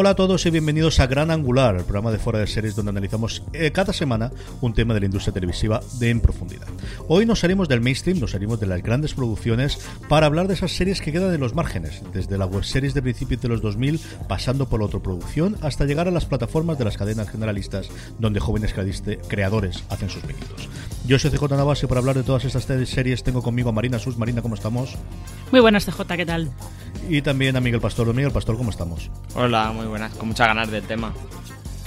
Hola a todos y bienvenidos a Gran Angular, el programa de fuera de series donde analizamos eh, cada semana un tema de la industria televisiva de en profundidad. Hoy nos salimos del mainstream, nos salimos de las grandes producciones para hablar de esas series que quedan en los márgenes, desde la web series de principios de los 2000, pasando por la autoproducción, hasta llegar a las plataformas de las cadenas generalistas donde jóvenes creadores hacen sus méritos. Yo soy CJ Navas y para hablar de todas estas series tengo conmigo a Marina Sus. Marina, ¿cómo estamos? Muy buenas, CJ, ¿qué tal? Y también a Miguel Pastor. Miguel Pastor, ¿cómo estamos? Hola, muy buenas, con muchas ganas del tema.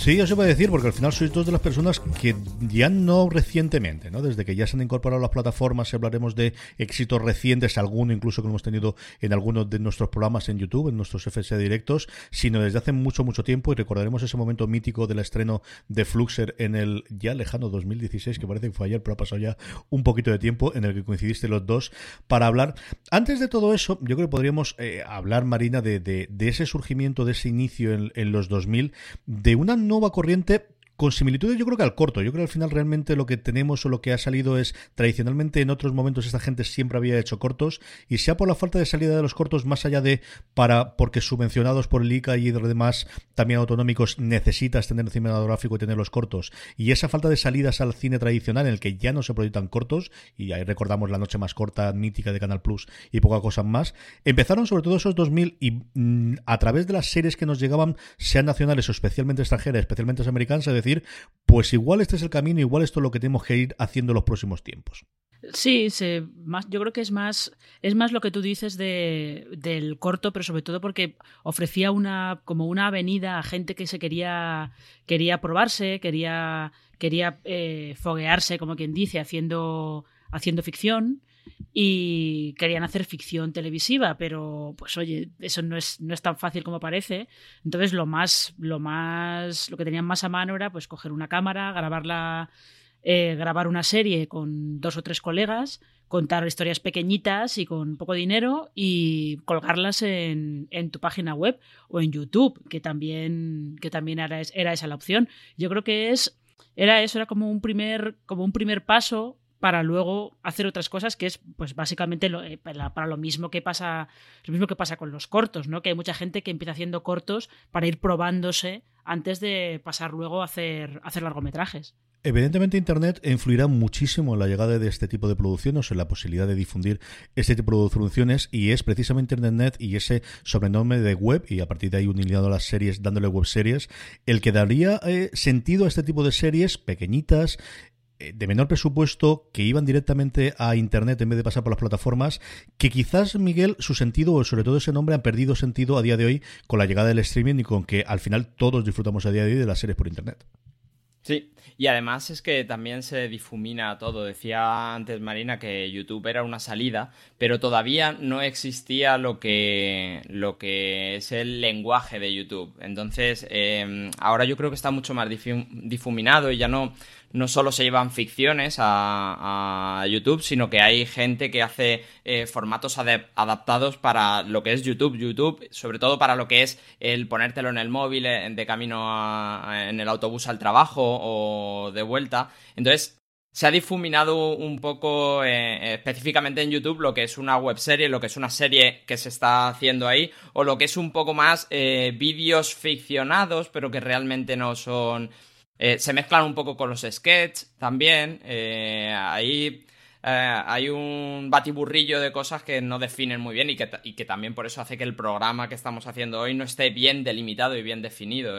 Sí, eso voy a decir, porque al final sois dos de las personas que ya no recientemente, ¿no? Desde que ya se han incorporado las plataformas, hablaremos de éxitos recientes, alguno incluso que hemos tenido en algunos de nuestros programas en YouTube, en nuestros FS directos, sino desde hace mucho, mucho tiempo, y recordaremos ese momento mítico del estreno de Fluxer en el ya lejano 2016, que parece que fue ayer, pero ha pasado ya un poquito de tiempo, en el que coincidiste los dos para hablar. Antes de todo eso, yo creo que podríamos eh, hablar, Marina, de, de, ese surgimiento, de ese inicio en, en los 2000, de una nueva corriente con similitudes yo creo que al corto. Yo creo que al final realmente lo que tenemos o lo que ha salido es tradicionalmente en otros momentos esta gente siempre había hecho cortos y sea por la falta de salida de los cortos más allá de para porque subvencionados por el ICA y demás también autonómicos necesitas tener cinematográfico y tener los cortos y esa falta de salidas al cine tradicional en el que ya no se proyectan cortos y ahí recordamos la noche más corta mítica de Canal Plus y poca cosa más empezaron sobre todo esos 2000 y mm, a través de las series que nos llegaban sean nacionales o especialmente extranjeras especialmente americanas decir, pues igual este es el camino, igual esto es lo que tenemos que ir haciendo en los próximos tiempos. Sí, más, yo creo que es más, es más lo que tú dices de, del corto, pero sobre todo porque ofrecía una, como una avenida a gente que se quería, quería probarse, quería, quería eh, foguearse, como quien dice, haciendo, haciendo ficción y querían hacer ficción televisiva, pero pues oye, eso no es, no es tan fácil como parece. Entonces lo más, lo más, lo que tenían más a mano era pues coger una cámara, grabarla, eh, grabar una serie con dos o tres colegas, contar historias pequeñitas y con poco dinero y colgarlas en, en tu página web o en YouTube, que también, que también era, era esa la opción. Yo creo que es era eso, era como un primer, como un primer paso para luego hacer otras cosas que es pues básicamente eh, para, lo mismo que pasa lo mismo que pasa con los cortos no que hay mucha gente que empieza haciendo cortos para ir probándose antes de pasar luego a hacer hacer largometrajes. Evidentemente Internet influirá muchísimo en la llegada de este tipo de producciones, en la posibilidad de difundir este tipo de producciones y es precisamente Internet y ese sobrenombre de web y a partir de ahí unilado a las series, dándole web series, el que daría eh, sentido a este tipo de series pequeñitas, de menor presupuesto que iban directamente a Internet en vez de pasar por las plataformas, que quizás, Miguel, su sentido, o sobre todo ese nombre, han perdido sentido a día de hoy con la llegada del streaming y con que al final todos disfrutamos a día de hoy de las series por Internet. Sí, y además es que también se difumina todo. Decía antes Marina que YouTube era una salida, pero todavía no existía lo que, lo que es el lenguaje de YouTube. Entonces, eh, ahora yo creo que está mucho más difuminado y ya no, no solo se llevan ficciones a, YouTube, sino que hay gente que hace eh, formatos adaptados para lo que es YouTube. YouTube, sobre todo para lo que es el ponértelo en el móvil, eh, de camino en el autobús al trabajo o de vuelta. Entonces, se ha difuminado un poco eh, específicamente en YouTube lo que es una webserie, lo que es una serie que se está haciendo ahí, o lo que es un poco más vídeos ficcionados, pero que realmente no son eh, se mezclan un poco con los sketches también. Eh, ahí eh, hay un batiburrillo de cosas que no definen muy bien y que, y que, también por eso hace que el programa que estamos haciendo hoy no esté bien delimitado y bien definido.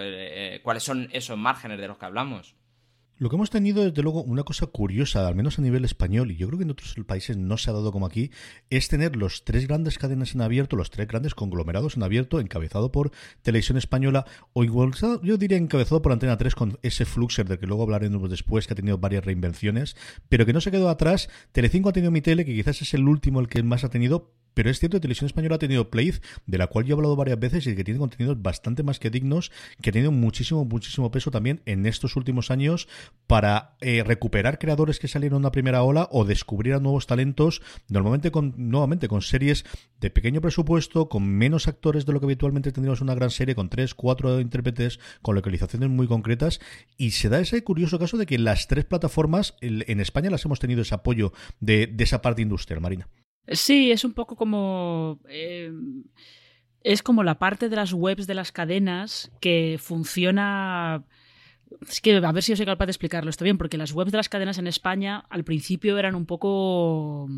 ¿Cuáles son esos márgenes de los que hablamos? Lo que hemos tenido, desde luego, una cosa curiosa, al menos a nivel español, y yo creo que en otros países no se ha dado como aquí, es tener los tres grandes cadenas en abierto, los tres grandes conglomerados en abierto, encabezado por Televisión Española, o igual, yo diría encabezado por Antena 3 con ese Fluxer, del que luego hablaremos después, que ha tenido varias reinvenciones, pero que no se quedó atrás. Telecinco ha tenido mi tele, que quizás es el último el que más ha tenido, pero es cierto que Televisión Española ha tenido Playz, de la cual yo he hablado varias veces y que tiene contenidos bastante más que dignos, que ha tenido muchísimo, muchísimo peso también en estos últimos años para eh, recuperar creadores que salieron en una primera ola o descubrir a nuevos talentos, normalmente con, nuevamente con series de pequeño presupuesto, con menos actores de lo que habitualmente tendríamos una gran serie, con tres, cuatro intérpretes, con localizaciones muy concretas, y se da ese curioso caso de que las tres plataformas en España las hemos tenido ese apoyo de, de esa parte industrial, Marina. Sí, es un poco como... Eh, es como la parte de las webs de las cadenas que funciona... Es que a ver si yo soy capaz de explicarlo esto bien, porque las webs de las cadenas en España al principio eran un poco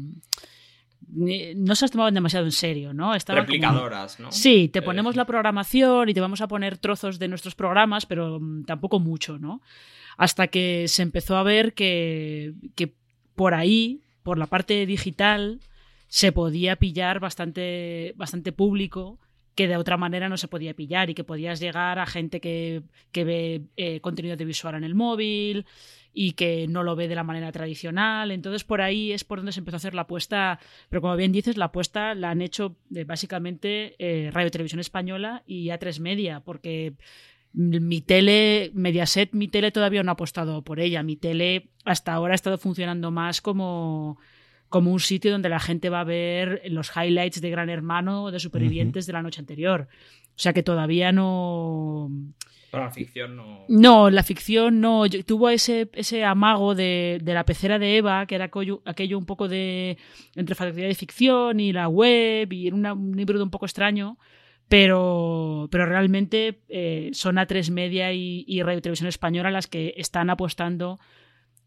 eh, no se las tomaban demasiado en serio, ¿no? Estaban Replicadoras, ¿no? Sí, te ponemos la programación y te vamos a poner trozos de nuestros programas, pero mm, tampoco mucho, ¿no? Hasta que se empezó a ver que, que por ahí, por la parte digital, se podía pillar bastante, bastante público que de otra manera no se podía pillar y que podías llegar a gente que, que ve eh, contenido de visual en el móvil y que no lo ve de la manera tradicional. Entonces por ahí es por donde se empezó a hacer la apuesta, pero como bien dices, la apuesta la han hecho de, básicamente eh, Radio Televisión Española y A3 Media, porque mi tele, Mediaset, mi tele todavía no ha apostado por ella. Mi tele hasta ahora ha estado funcionando más como como un sitio donde la gente va a ver los highlights de Gran Hermano o de Supervivientes de la noche anterior. O sea que todavía no... la ficción no... No, la ficción no. Tuvo ese, ese amago de, la pecera de Eva, que era aquello, un poco de... entre factoría de ficción y la web, y era un libro de un poco extraño pero, pero realmente eh, son a tres media y, y Radio Televisión Española las que están apostando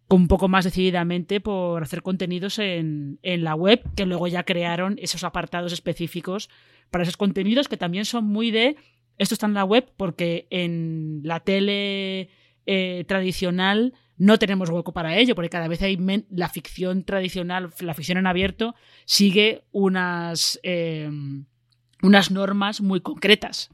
un poco más decididamente por hacer contenidos en, en, la web, que luego ya crearon esos apartados específicos para esos contenidos que también son muy de esto está en la web porque en la tele eh, tradicional no tenemos hueco para ello, porque cada vez hay la ficción tradicional, la ficción en abierto, sigue unas, eh, unas normas muy concretas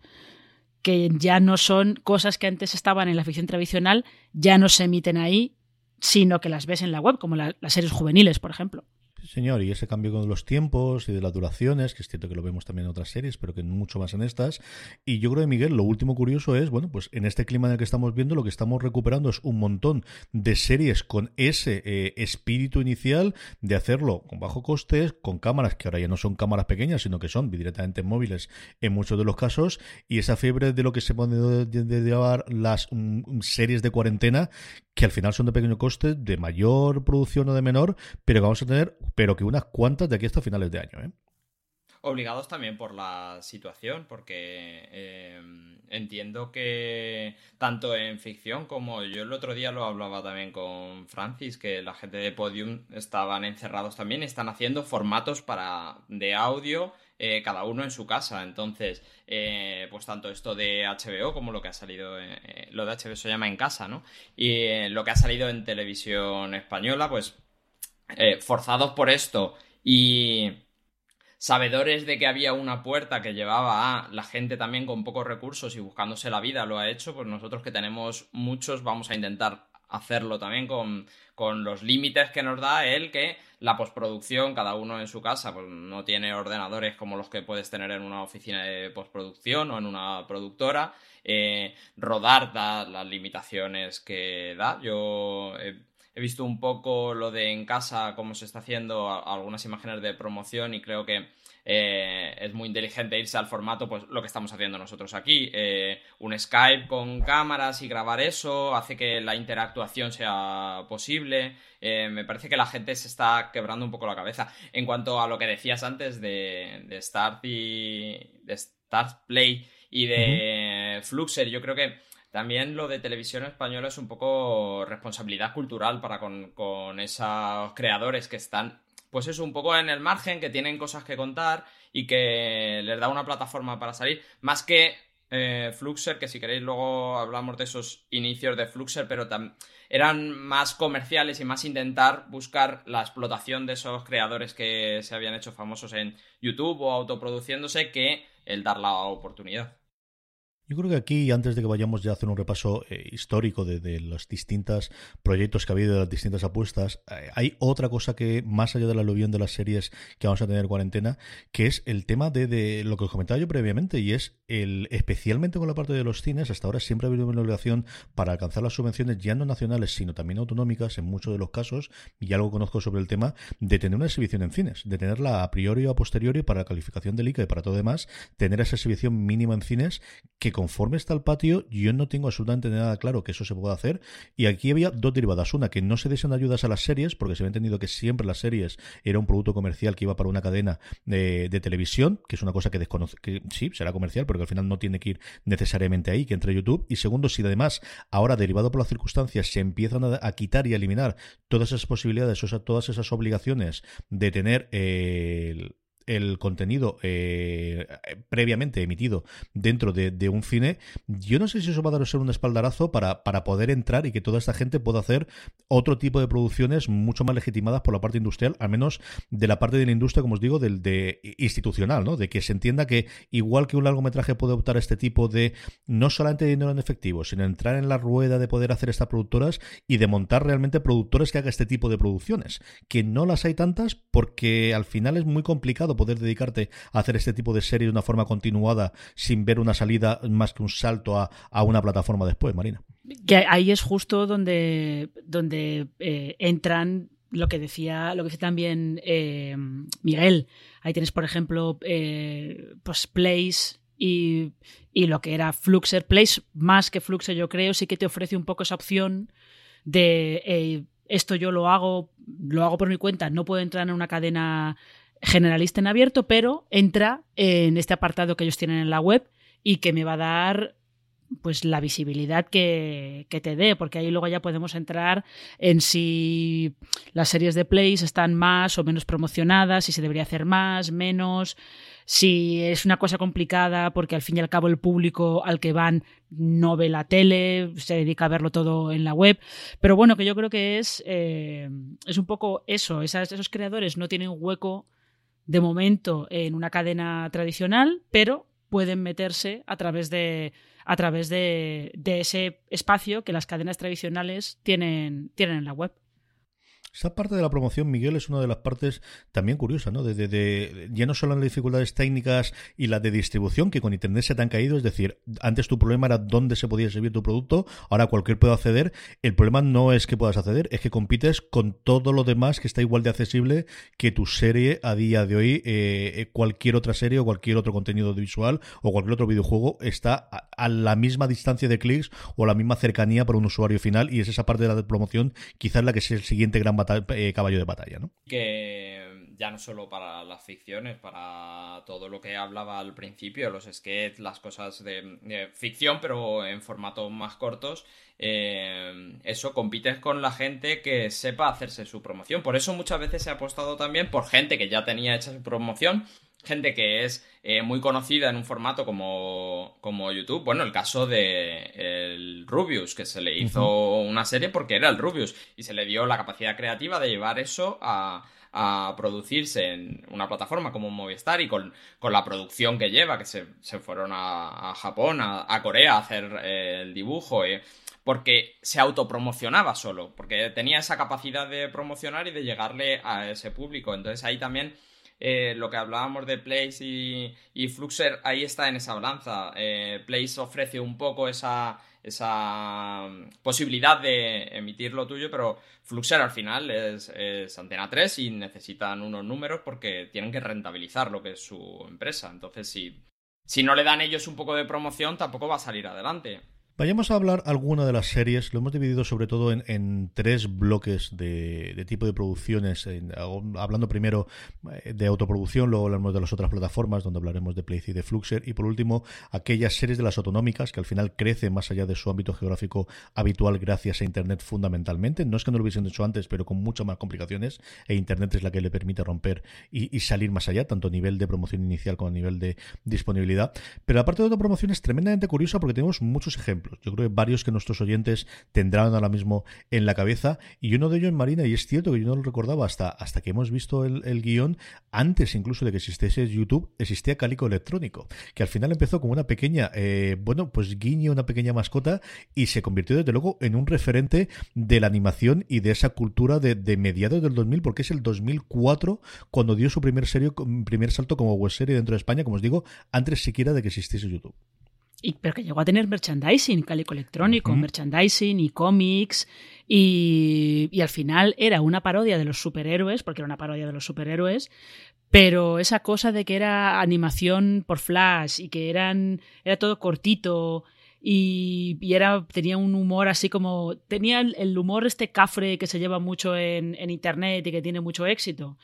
que ya no son cosas que antes estaban en la ficción tradicional, ya no se emiten ahí sino que las ves en la web, como las series juveniles, por ejemplo señor, y ese cambio con los tiempos y de las duraciones, que es cierto que lo vemos también en otras series, pero que mucho más en estas. Y yo creo que, Miguel, lo último curioso es, bueno, pues en este clima en el que estamos viendo, lo que estamos recuperando es un montón de series con ese eh, espíritu inicial de hacerlo con bajo costes, con cámaras que ahora ya no son cámaras pequeñas, sino que son directamente móviles en muchos de los casos, y esa fiebre de lo que se pone de, las mm, series de cuarentena, que al final son de pequeño coste, de mayor producción o de menor, pero que vamos a tener pero que unas cuantas de aquí hasta finales de año. ¿eh? Obligados también por la situación, porque eh, entiendo que tanto en ficción como yo el otro día lo hablaba también con Francis, que la gente de Podium estaban encerrados también, están haciendo formatos para de audio eh, cada uno en su casa. Entonces, eh, pues tanto esto de HBO como lo que ha salido, lo de HBO se llama en casa, ¿no? Y lo que ha salido en televisión española, pues eh, forzados por esto y sabedores de que había una puerta que llevaba a la gente también con pocos recursos y buscándose la vida lo ha hecho, pues nosotros que tenemos muchos vamos a intentar hacerlo también con, con los límites que nos da él, que la postproducción, cada uno en su casa, pues no tiene ordenadores como los que puedes tener en una oficina de postproducción o en una productora. Eh, rodar da las limitaciones que da. Yo he visto un poco lo de en casa, cómo se está haciendo algunas imágenes de promoción y creo que eh, es muy inteligente irse al formato, pues lo que estamos haciendo nosotros aquí. Eh, un Skype con cámaras y grabar eso hace que la interactuación sea posible. Eh, me parece que la gente se está quebrando un poco la cabeza. En cuanto a lo que decías antes de, de Start y de Start Play y de Fluxer, yo creo que también lo de televisión española es un poco responsabilidad cultural para con, con esos creadores que están pues es un poco en el margen, que tienen cosas que contar y que les da una plataforma para salir, más que eh, Fluxer, que si queréis luego hablamos de esos inicios de Fluxer, pero eran más comerciales y más intentar buscar la explotación de esos creadores que se habían hecho famosos en YouTube o autoproduciéndose que el dar la oportunidad. Yo creo que aquí, antes de que vayamos ya a hacer un repaso eh, histórico de, los distintos proyectos que ha habido, de las distintas apuestas, eh, hay otra cosa que, más allá del aluvión de las series que vamos a tener en cuarentena, que es el tema de, lo que os comentaba yo previamente, y es el, especialmente con la parte de los cines, hasta ahora siempre ha habido una obligación para alcanzar las subvenciones ya no nacionales, sino también autonómicas, en muchos de los casos, y algo conozco sobre el tema, de tener una exhibición en cines, de tenerla a priori o a posteriori para la calificación del ICA y para todo demás, tener esa exhibición mínima en cines que conforme está el patio, yo no tengo absolutamente nada claro que eso se pueda hacer. Y aquí había dos derivadas. Una, que no se desen ayudas a las series, porque se había entendido que siempre las series era un producto comercial que iba para una cadena de, televisión, que es una cosa que desconoce, sí, será comercial, pero que al final no tiene que ir necesariamente ahí, que entre YouTube. Y segundo, si además, ahora derivado por las circunstancias, se empiezan a, quitar y a eliminar todas esas posibilidades, o sea, todas esas obligaciones de tener eh, el contenido eh, previamente emitido dentro de, un cine, yo no sé si eso va a dar un espaldarazo para, para poder entrar y que toda esta gente pueda hacer otro tipo de producciones mucho más legitimadas por la parte industrial, al menos de la parte de la industria, como os digo, del de institucional, ¿no? De que se entienda que igual que un largometraje puede optar este tipo de no solamente dinero en efectivo, sino entrar en la rueda de poder hacer estas productoras y de montar realmente productores que hagan este tipo de producciones, que no las hay tantas porque al final es muy complicado poder dedicarte a hacer este tipo de series de una forma continuada sin ver una salida más que un salto a, una plataforma después, Marina. Que ahí es justo donde, donde eh, entran lo que decía, lo que decía también eh, Miguel. Ahí tienes, por ejemplo, eh, pues Place y, y, lo que era Fluxer. Place, más que Fluxer, yo creo, sí que te ofrece un poco esa opción de esto yo lo hago, lo hago por mi cuenta, no puedo entrar en una cadena generalista en abierto, pero entra en este apartado que ellos tienen en la web y que me va a dar pues la visibilidad que, que, te dé, porque ahí luego ya podemos entrar en si las series de plays están más o menos promocionadas, si se debería hacer más, menos, si es una cosa complicada porque al fin y al cabo el público al que van no ve la tele, se dedica a verlo todo en la web. Pero bueno, que yo creo que es, eh, es un poco eso, esos creadores no tienen hueco de momento en una cadena tradicional, pero pueden meterse a través de a través de, ese espacio que las cadenas tradicionales tienen, tienen en la web. Esa parte de la promoción, Miguel, es una de las partes también curiosas, ¿no? De, ya no solo en las dificultades técnicas y las de distribución, que con Internet se te han caído, es decir, antes tu problema era dónde se podía servir tu producto, ahora cualquier puede acceder. El problema no es que puedas acceder, es que compites con todo lo demás que está igual de accesible que tu serie a día de hoy, eh, eh, cualquier otra serie o cualquier otro contenido visual o cualquier otro videojuego está a, la misma distancia de clics o a la misma cercanía para un usuario final y es esa parte de la promoción quizás la que es el siguiente gran eh, caballo de batalla, ¿no? Que ya no solo para las ficciones, para todo lo que hablaba al principio, los sketches, las cosas de, ficción, pero en formatos más cortos, eh, eso compites con la gente que sepa hacerse su promoción. Por eso muchas veces se ha apostado también por gente que ya tenía hecha su promoción, gente que es eh, muy conocida en un formato como, como, YouTube. Bueno, el caso de el Rubius, que se le hizo una serie porque era el Rubius y se le dio la capacidad creativa de llevar eso a, producirse en una plataforma como Movistar y con, la producción que lleva, que se, fueron a, Japón, a, Corea a hacer eh, el dibujo. Eh, porque se autopromocionaba solo, porque tenía esa capacidad de promocionar y de llegarle a ese público. Entonces ahí también eh, lo que hablábamos de Place y, Fluxer, ahí está en esa balanza. Eh, Place ofrece un poco esa, esa mm, posibilidad de emitir lo tuyo, pero Fluxer al final es, Antena 3 y necesitan unos números porque tienen que rentabilizar lo que es su empresa. Entonces, si, si no le dan ellos un poco de promoción, tampoco va a salir adelante. Vayamos a hablar alguna de las series. Lo hemos dividido sobre todo en, tres bloques de, tipo de producciones. hablando primero eh, de autoproducción, luego hablaremos de las otras plataformas, donde hablaremos de Playce y de Fluxer. Y por último, aquellas series de las autonómicas que al final crecen más allá de su ámbito geográfico habitual gracias a Internet fundamentalmente. No es que no lo hubiesen hecho antes, pero con muchas más complicaciones. E Internet es la que le permite romper y, salir más allá, tanto a nivel de promoción inicial como a nivel de disponibilidad. Pero la parte de autopromoción es tremendamente curiosa porque tenemos muchos ejemplos yo creo que varios que nuestros oyentes tendrán ahora mismo en la cabeza. Y uno de ellos Marina, y es cierto que yo no lo recordaba hasta, hasta que hemos visto el, guion, antes incluso de que existiese YouTube, existía Calico Electrónico, que al final empezó como una pequeña, eh, bueno, pues guiño, una pequeña mascota, y se convirtió desde luego en un referente de la animación y de esa cultura de, mediados del 2000, porque es el 2004 cuando dio su primer, serio, primer salto como web serie dentro de España, como os digo, antes siquiera de que existiese YouTube. Y, pero que llegó a tener merchandising, calico electrónico, merchandising y cómics. Y, y, al final era una parodia de los superhéroes, porque era una parodia de los superhéroes, pero esa cosa de que era animación por flash y que eran, era todo cortito y, era, tenía un humor así como. Tenía el, humor este cafre que se lleva mucho en, en, internet y que tiene mucho éxito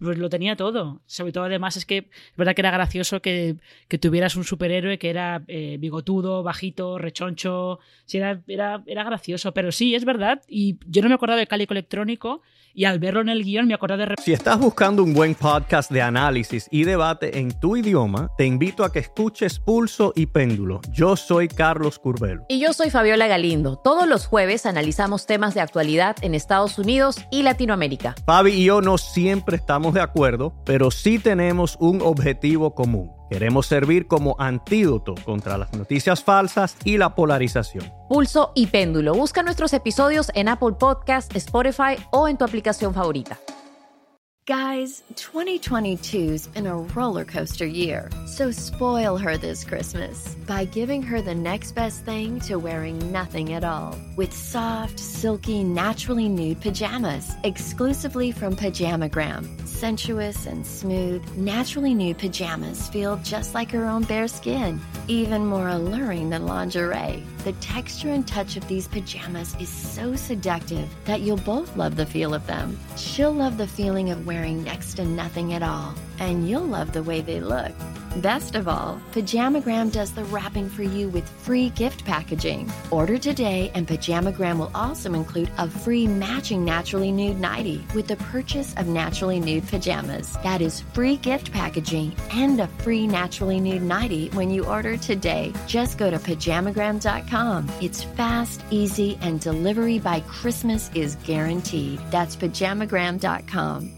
pues lo tenía todo. Sobre todo, además, es que es verdad que era gracioso que, que tuvieras un superhéroe que era eh, bigotudo, bajito, rechoncho. Sí, era, era, era, gracioso. Pero sí, es verdad. Y yo no me acordaba de Cálico Electrónico. Y al verlo en el guion me acordé de... Si estás buscando un buen podcast de análisis y debate en tu idioma, te invito a que escuches Pulso y Péndulo. Yo soy Carlos Curbelo. Y yo soy Fabiola Galindo. Todos los jueves analizamos temas de actualidad en Estados Unidos y Latinoamérica. Fabi y yo no siempre estamos de acuerdo, pero sí tenemos un objetivo común. Queremos servir como antídoto contra las noticias falsas y la polarización. Pulso y péndulo. Busca nuestros episodios en Apple Podcast, Spotify o en tu aplicación favorita. Guys, 2022's been a roller coaster year, so spoil her this Christmas by giving her the next best thing to wearing nothing at all with soft, silky, naturally nude pajamas exclusively from Pajamagram. Sensuous and smooth, naturally nude pajamas feel just like her own bare skin, even more alluring than lingerie. The texture and touch of these pajamas is so seductive that you'll both love the feel of them. She'll love the feeling of wearing next to nothing at all, and you'll love the way they look. Best of all, Pajamagram does the wrapping for you with free gift packaging. Order today, and Pajamagram will also include a free matching Naturally Nude nightie with the purchase of Naturally Nude pajamas. That is free gift packaging and a free Naturally Nude nightie when you order today. Just go to pajamagram.com. It's fast, easy, and delivery by Christmas is guaranteed. That's pajamagram.com.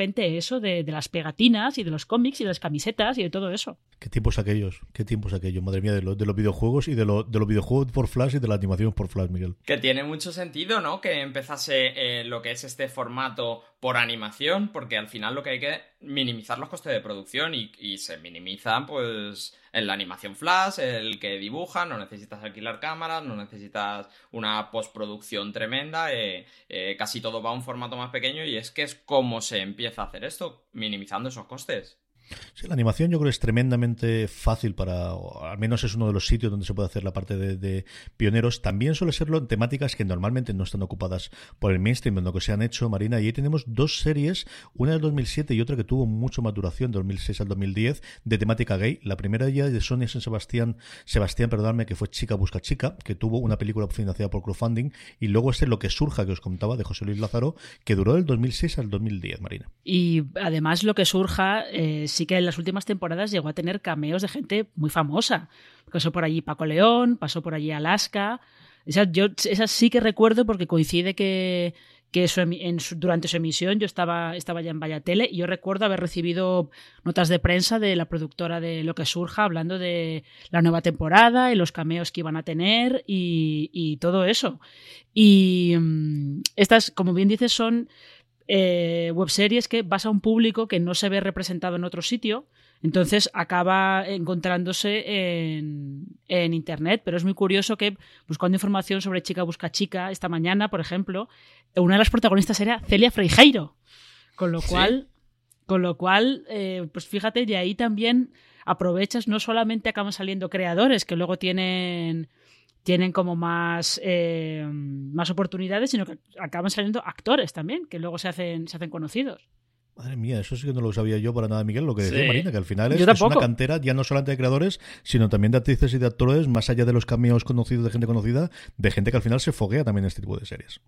repente eso de, de, las pegatinas y de los cómics y de las camisetas y de todo eso. Qué tiempos aquellos, qué tiempos aquellos, madre mía, de, de los videojuegos y de, lo, de los videojuegos por Flash y de la animación por Flash, Miguel. Que tiene mucho sentido, ¿no? Que empezase eh, lo que es este formato por animación, porque al final lo que hay que minimizar los costes de producción y, y se minimizan, pues, en la animación flash, el que dibuja, no necesitas alquilar cámaras, no necesitas una postproducción tremenda, eh, eh, casi todo va a un formato más pequeño y es que es como se empieza a hacer esto, minimizando esos costes. Sí, la animación yo creo es tremendamente fácil para, al menos es uno de los sitios donde se puede hacer la parte de, pioneros. También suele serlo en temáticas que normalmente no están ocupadas por el mainstream, en que se han hecho, Marina. Y ahí tenemos dos series, una del 2007 y otra que tuvo mucho más duración, de 2006 al 2010, de temática gay. La primera ya de Sonia San Sebastián, Sebastián, perdóname, que fue Chica Busca Chica, que tuvo una película financiada por crowdfunding. Y luego este Lo que surja, que os contaba, de José Luis Lázaro, que duró del 2006 al 2010, Marina. Y además Lo que surja... Eh, sí que en las últimas temporadas llegó a tener cameos de gente muy famosa. Pasó por allí Paco León, pasó por allí Alaska. Esa, yo, esa sí que recuerdo porque coincide que, que durante su emisión yo estaba, estaba ya en Vaya Tele y yo recuerdo haber recibido notas de prensa de la productora de Lo que surja hablando de la nueva temporada y los cameos que iban a tener y, todo eso. Y mm, estas, como bien dices, son eh, webseries que vas a un público que no se ve representado en otro sitio entonces acaba encontrándose en, Internet, pero es muy curioso que buscando información sobre Chica Busca Chica, esta mañana, por ejemplo, una de las protagonistas era Celia Freijeiro, con lo cual, con lo cual eh, pues fíjate, de ahí también aprovechas, no solamente acaban saliendo creadores que luego tienen tienen como más, eh, más oportunidades, sino que acaban saliendo actores también, que luego se hacen, se hacen conocidos. Madre mía, eso sí que no lo sabía yo para nada, Miguel, lo que decía Marina, que al final es, una cantera ya no solamente de creadores, sino también de actrices y de actores, más allá de los cameos conocidos de gente conocida, de gente que al final se foguea también en este tipo de series.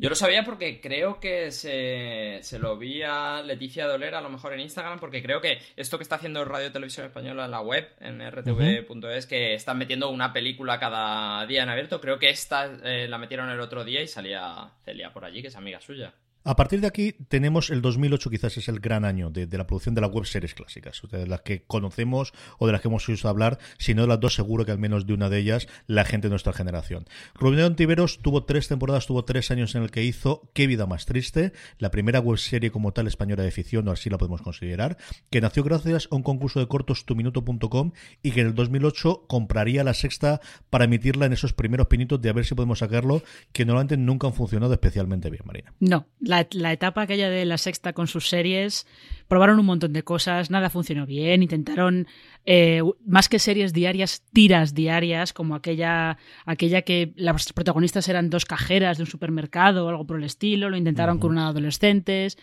Yo lo sabía porque creo que se, lo vi a Leticia Dolera, a lo mejor en Instagram, porque creo que esto que está haciendo Radio Televisión Española en la web, en rtv.es, que están metiendo una película cada día en abierto, creo que esta eh, la metieron el otro día y salía Celia por allí, que es amiga suya. A partir de aquí tenemos el 2008, quizás es el gran año de, la producción de las web series clásicas, de las que conocemos o de las que hemos oído hablar, si no de las dos seguro que al menos de una de ellas la gente de nuestra generación. Rubén Antiveros tuvo tres temporadas, tuvo tres años en el que hizo Qué vida más triste, la primera web serie como tal española de ficción, o así la podemos considerar, que nació gracias a un concurso de cortos tuminuto.com y que en el 2008 compraría la sexta para emitirla en esos primeros pinitos de a ver si podemos sacarlo, que normalmente nunca han funcionado especialmente bien, Marina. No, la, etapa aquella de la sexta con sus series, probaron un montón de cosas, nada funcionó bien, intentaron eh, más que series diarias, tiras diarias, como aquella, aquella que las protagonistas eran dos cajeras de un supermercado o algo por el estilo, lo intentaron con una adolescentes.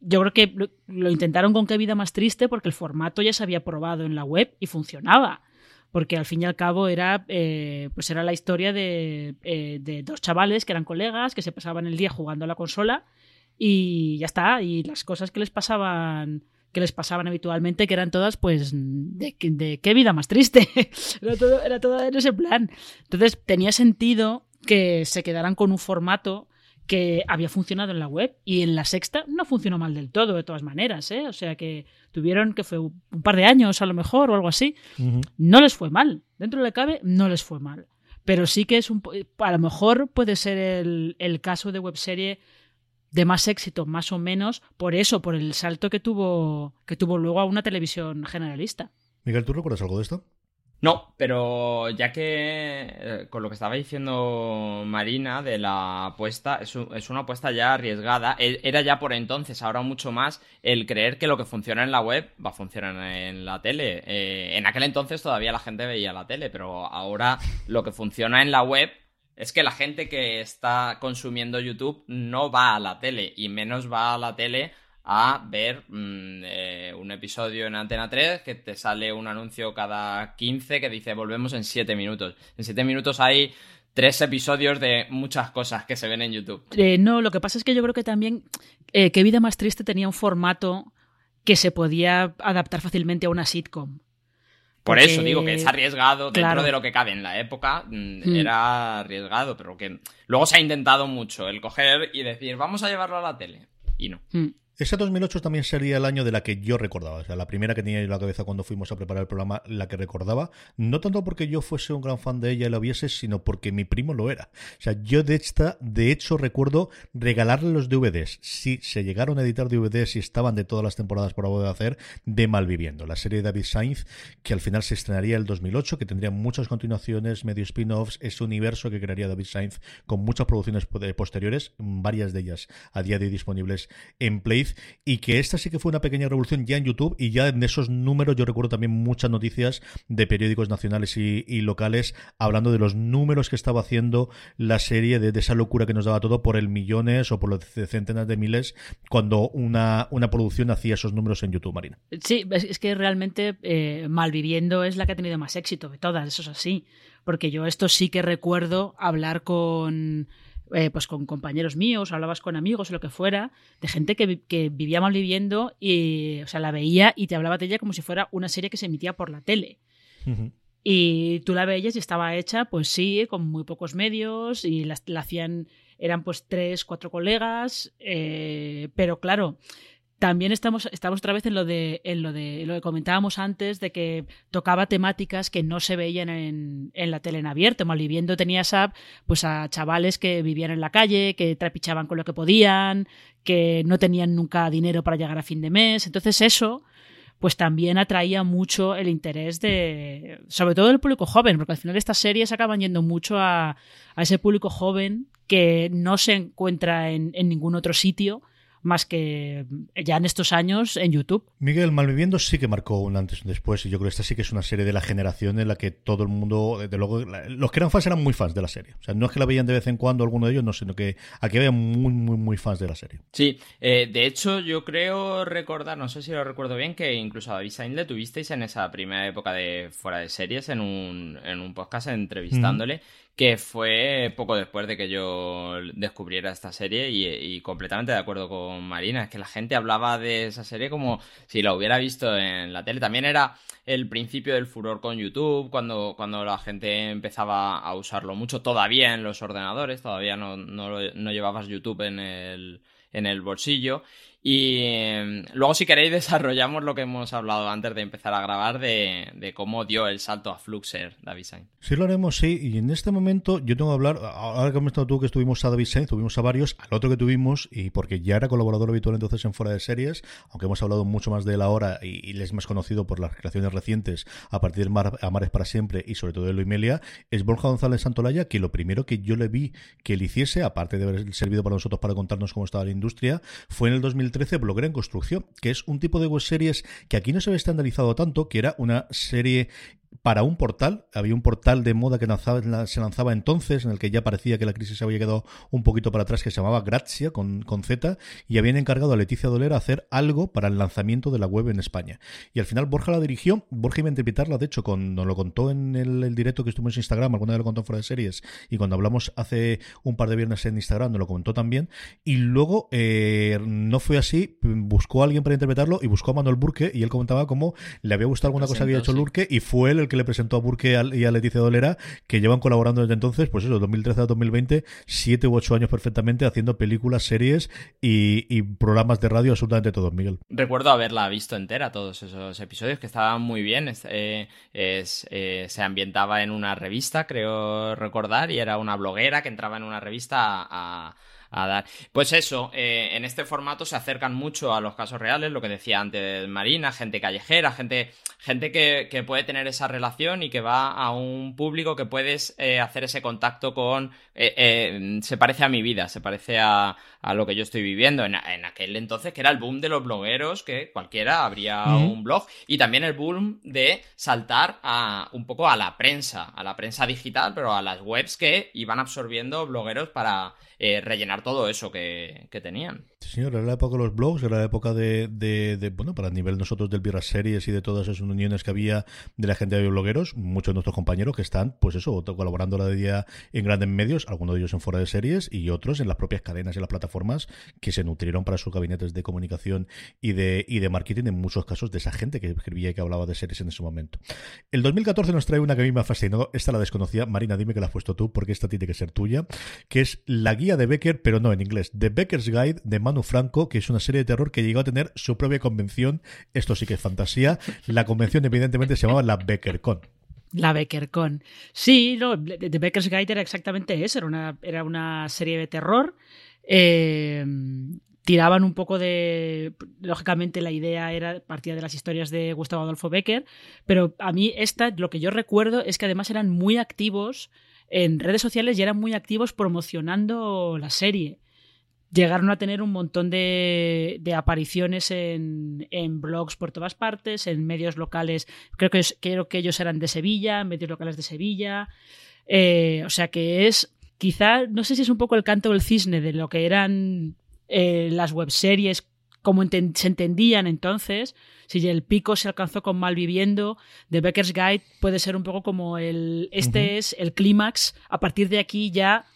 Yo creo que lo intentaron con Qué vida más triste porque el formato ya se había probado en la web y funcionaba porque al fin y al cabo era, eh, pues era la historia de, eh, de, dos chavales que eran colegas, que se pasaban el día jugando a la consola y ya está, y las cosas que les pasaban que les pasaban habitualmente, que eran todas, pues, de, de qué vida más triste. era, todo, era todo en ese plan. Entonces, tenía sentido que se quedaran con un formato que había funcionado en la web y en la sexta no funcionó mal del todo, de todas maneras, ¿eh? O sea que tuvieron que fue un par de años a lo mejor o algo así. No les fue mal. Dentro de cabe, no les fue mal. Pero sí que es un. A lo mejor puede ser el, el caso de webserie de más éxito, más o menos, por eso, por el salto que tuvo, que tuvo luego a una televisión generalista. Miguel, ¿tú recuerdas algo de esto? No, pero ya que eh, con lo que estaba diciendo Marina de la apuesta, es, una apuesta ya arriesgada. E, era ya por entonces, ahora mucho más, el creer que lo que funciona en la web va a funcionar en la tele. Eh, en aquel entonces todavía la gente veía la tele, pero ahora lo que funciona en la web es que la gente que está consumiendo YouTube no va a la tele y menos va a la tele a ver mm, eh, un episodio en Antena 3 que te sale un anuncio cada 15 que dice volvemos en 7 minutos. En 7 minutos hay tres episodios de muchas cosas que se ven en YouTube. Eh, no, lo que pasa es que yo creo que también eh, Qué vida más triste tenía un formato que se podía adaptar fácilmente a una sitcom. Por eso digo que es arriesgado dentro de lo que cabe en la época. Mm, hmm. Era arriesgado, pero que luego se ha intentado mucho el coger y decir, vamos a llevarlo a la tele. Y no. Hmm. Ese 2008 también sería el año de la que yo recordaba, o sea, la primera que tenía en la cabeza cuando fuimos a preparar el programa, la que recordaba, no tanto porque yo fuese un gran fan de ella y la viese, sino porque mi primo lo era. O sea, yo de esta, de hecho recuerdo regalarle los DVDs, si se llegaron a editar DVDs y estaban de todas las temporadas por de hacer, de Malviviendo, la serie de David Sainz, que al final se estrenaría el 2008, que tendría muchas continuaciones, medio spin-offs, ese universo que crearía David Sainz con muchas producciones posteriores, varias de ellas a día de hoy disponibles en Play y que esta sí que fue una pequeña revolución ya en YouTube y ya en esos números yo recuerdo también muchas noticias de periódicos nacionales y, locales hablando de los números que estaba haciendo la serie de, esa locura que nos daba todo por el millones o por los centenas de miles cuando una, una producción hacía esos números en YouTube, Marina. Sí, es que realmente eh, Malviviendo es la que ha tenido más éxito de todas, eso es así. Porque yo esto sí que recuerdo hablar con eh, pues con compañeros míos, hablabas con amigos o lo que fuera, de gente que, vivía mal viviendo y, o sea, la veía y te hablaba de ella como si fuera una serie que se emitía por la tele. Y tú la veías y estaba hecha, pues sí, con muy pocos medios y la, hacían eran pues tres, cuatro colegas, eh, pero claro, también estamos, estamos otra vez en lo de, en lo de lo que comentábamos antes, de que tocaba temáticas que no se veían en, en la tele en abierto. Malviviendo tenía a, pues a chavales que vivían en la calle, que trapichaban con lo que podían, que no tenían nunca dinero para llegar a fin de mes. Entonces eso pues también atraía mucho el interés de, sobre todo del público joven, porque al final estas series acaban yendo mucho a, a ese público joven que no se encuentra en, en ningún otro sitio más que ya en estos años en YouTube. Miguel Malviviendo sí que marcó un antes y un después y yo creo que esta sí que es una serie de la generación en la que todo el mundo, desde luego, los que eran fans eran muy fans de la serie. O sea, no es que la veían de vez en cuando alguno de ellos, no, sino que aquí había muy, muy, muy fans de la serie. Sí, eh, de hecho yo creo recordar, no sé si lo recuerdo bien, que incluso a David Sainz le tuvisteis en esa primera época de fuera de series en un, en un podcast entrevistándole que fue poco después de que yo descubriera esta serie y, completamente de acuerdo con Marina, es que la gente hablaba de esa serie como si la hubiera visto en la tele. También era el principio del furor con YouTube, cuando, cuando la gente empezaba a usarlo mucho, todavía en los ordenadores, todavía no, no, no llevabas YouTube en el, en el bolsillo. Y em, luego, si queréis, desarrollamos lo que hemos hablado antes de empezar a grabar de, cómo dio el salto a Fluxer David Sainz. Sí, lo haremos, sí. Y en este momento yo tengo que hablar, ahora que hemos estado tú que estuvimos a David Sainz, tuvimos a varios, al otro que tuvimos, y porque ya era colaborador habitual entonces en Fuera de Series, aunque hemos hablado mucho más de él ahora y, y es más conocido por las creaciones recientes a partir de Mar, Amares para Siempre y sobre todo de Lo Imelia, es Borja González Santolaya, que lo primero que yo le vi que él hiciese, aparte de haber servido para nosotros para contarnos cómo estaba la industria, fue en el 2013 13 Bloguera en Construcción, que es un tipo de web series que aquí no se había estandarizado tanto, que era una serie para un portal. Había un portal de moda que se lanzaba entonces, en el que ya parecía que la crisis había quedado un poquito para atrás, que se llamaba Grazia, con, con Z, y habían encargado a Leticia Dolera hacer algo para el lanzamiento de la web en España. Y al final Borja la dirigió, Borja iba a interpretarla, de hecho, con, nos lo contó en el, directo que estuvimos en Instagram, alguna vez lo contó fuera de series, y cuando hablamos hace un par de viernes en Instagram, nos lo comentó también, y luego eh, no fue así, buscó a alguien para interpretarlo y buscó a Manuel Burke, y él comentaba cómo le había gustado alguna cosa que había hecho Burke, y fue él el que le presentó a Burke y a Leticia Dolera, que llevan colaborando desde entonces, pues eso, 2013 a 2020, siete u ocho años perfectamente haciendo películas, series y, programas de radio absolutamente todos, Miguel. Recuerdo haberla visto entera, todos esos episodios, que estaban muy bien. Eh, eh, se ambientaba en una revista, creo recordar, y era una bloguera que entraba en una revista a dar. Pues eso, eh, en este formato se acercan mucho a los casos reales, lo que decía antes Marina, gente callejera, gente, gente que, puede tener esa relación y que va a un público que puedes eh, hacer ese contacto con... Eh, se parece a mi vida, se parece a, lo que yo estoy viviendo. En, aquel entonces, que era el boom de los blogueros, que cualquiera habría un blog, y también el boom de saltar a un poco a la prensa, a la prensa digital, pero a las webs que iban absorbiendo blogueros para eh, rellenar todo eso que, tenían. Sí, señor, era la época de los blogs, era la época de, bueno, para el nivel nosotros del Birra Series y de todas esas uniones que había de la gente de blogueros, muchos de nuestros compañeros que están, pues eso, colaborando la día en grandes medios, algunos de ellos en fuera de series y otros en las propias cadenas y las plataformas que se nutrieron para sus gabinetes de comunicación y de, y de marketing, en muchos casos de esa gente que escribía y que hablaba de series en ese momento. El 2014 nos trae una que a mí me ha fascinado, esta la desconocía, Marina, dime que la has puesto tú, porque esta tiene que ser tuya, que es la guía de Becker, pero no en inglés. The Becker's Guide de Manu Franco, que es una serie de terror que llegó a tener su propia convención. Esto sí que es fantasía. La convención, evidentemente, se llamaba la BeckerCon. La BeckerCon. Sí, no, The Becker's Guide era exactamente eso. Era una, era una serie de terror. Eh, tiraban un poco de. Lógicamente, la idea era partida de las historias de Gustavo Adolfo Becker, pero a mí, esta, lo que yo recuerdo es que además eran muy activos en redes sociales y eran muy activos promocionando la serie. Llegaron a tener un montón de, apariciones en, blogs por todas partes, en medios locales. Creo que, creo que ellos eran de Sevilla, medios locales de Sevilla. Eh, o sea que es, quizá, no sé si es un poco el canto del cisne de lo que eran eh, las webseries como se entendían entonces, si el pico se alcanzó con Malviviendo, The Becker's Guide puede ser un poco como el. Este es el clímax. A partir de aquí ya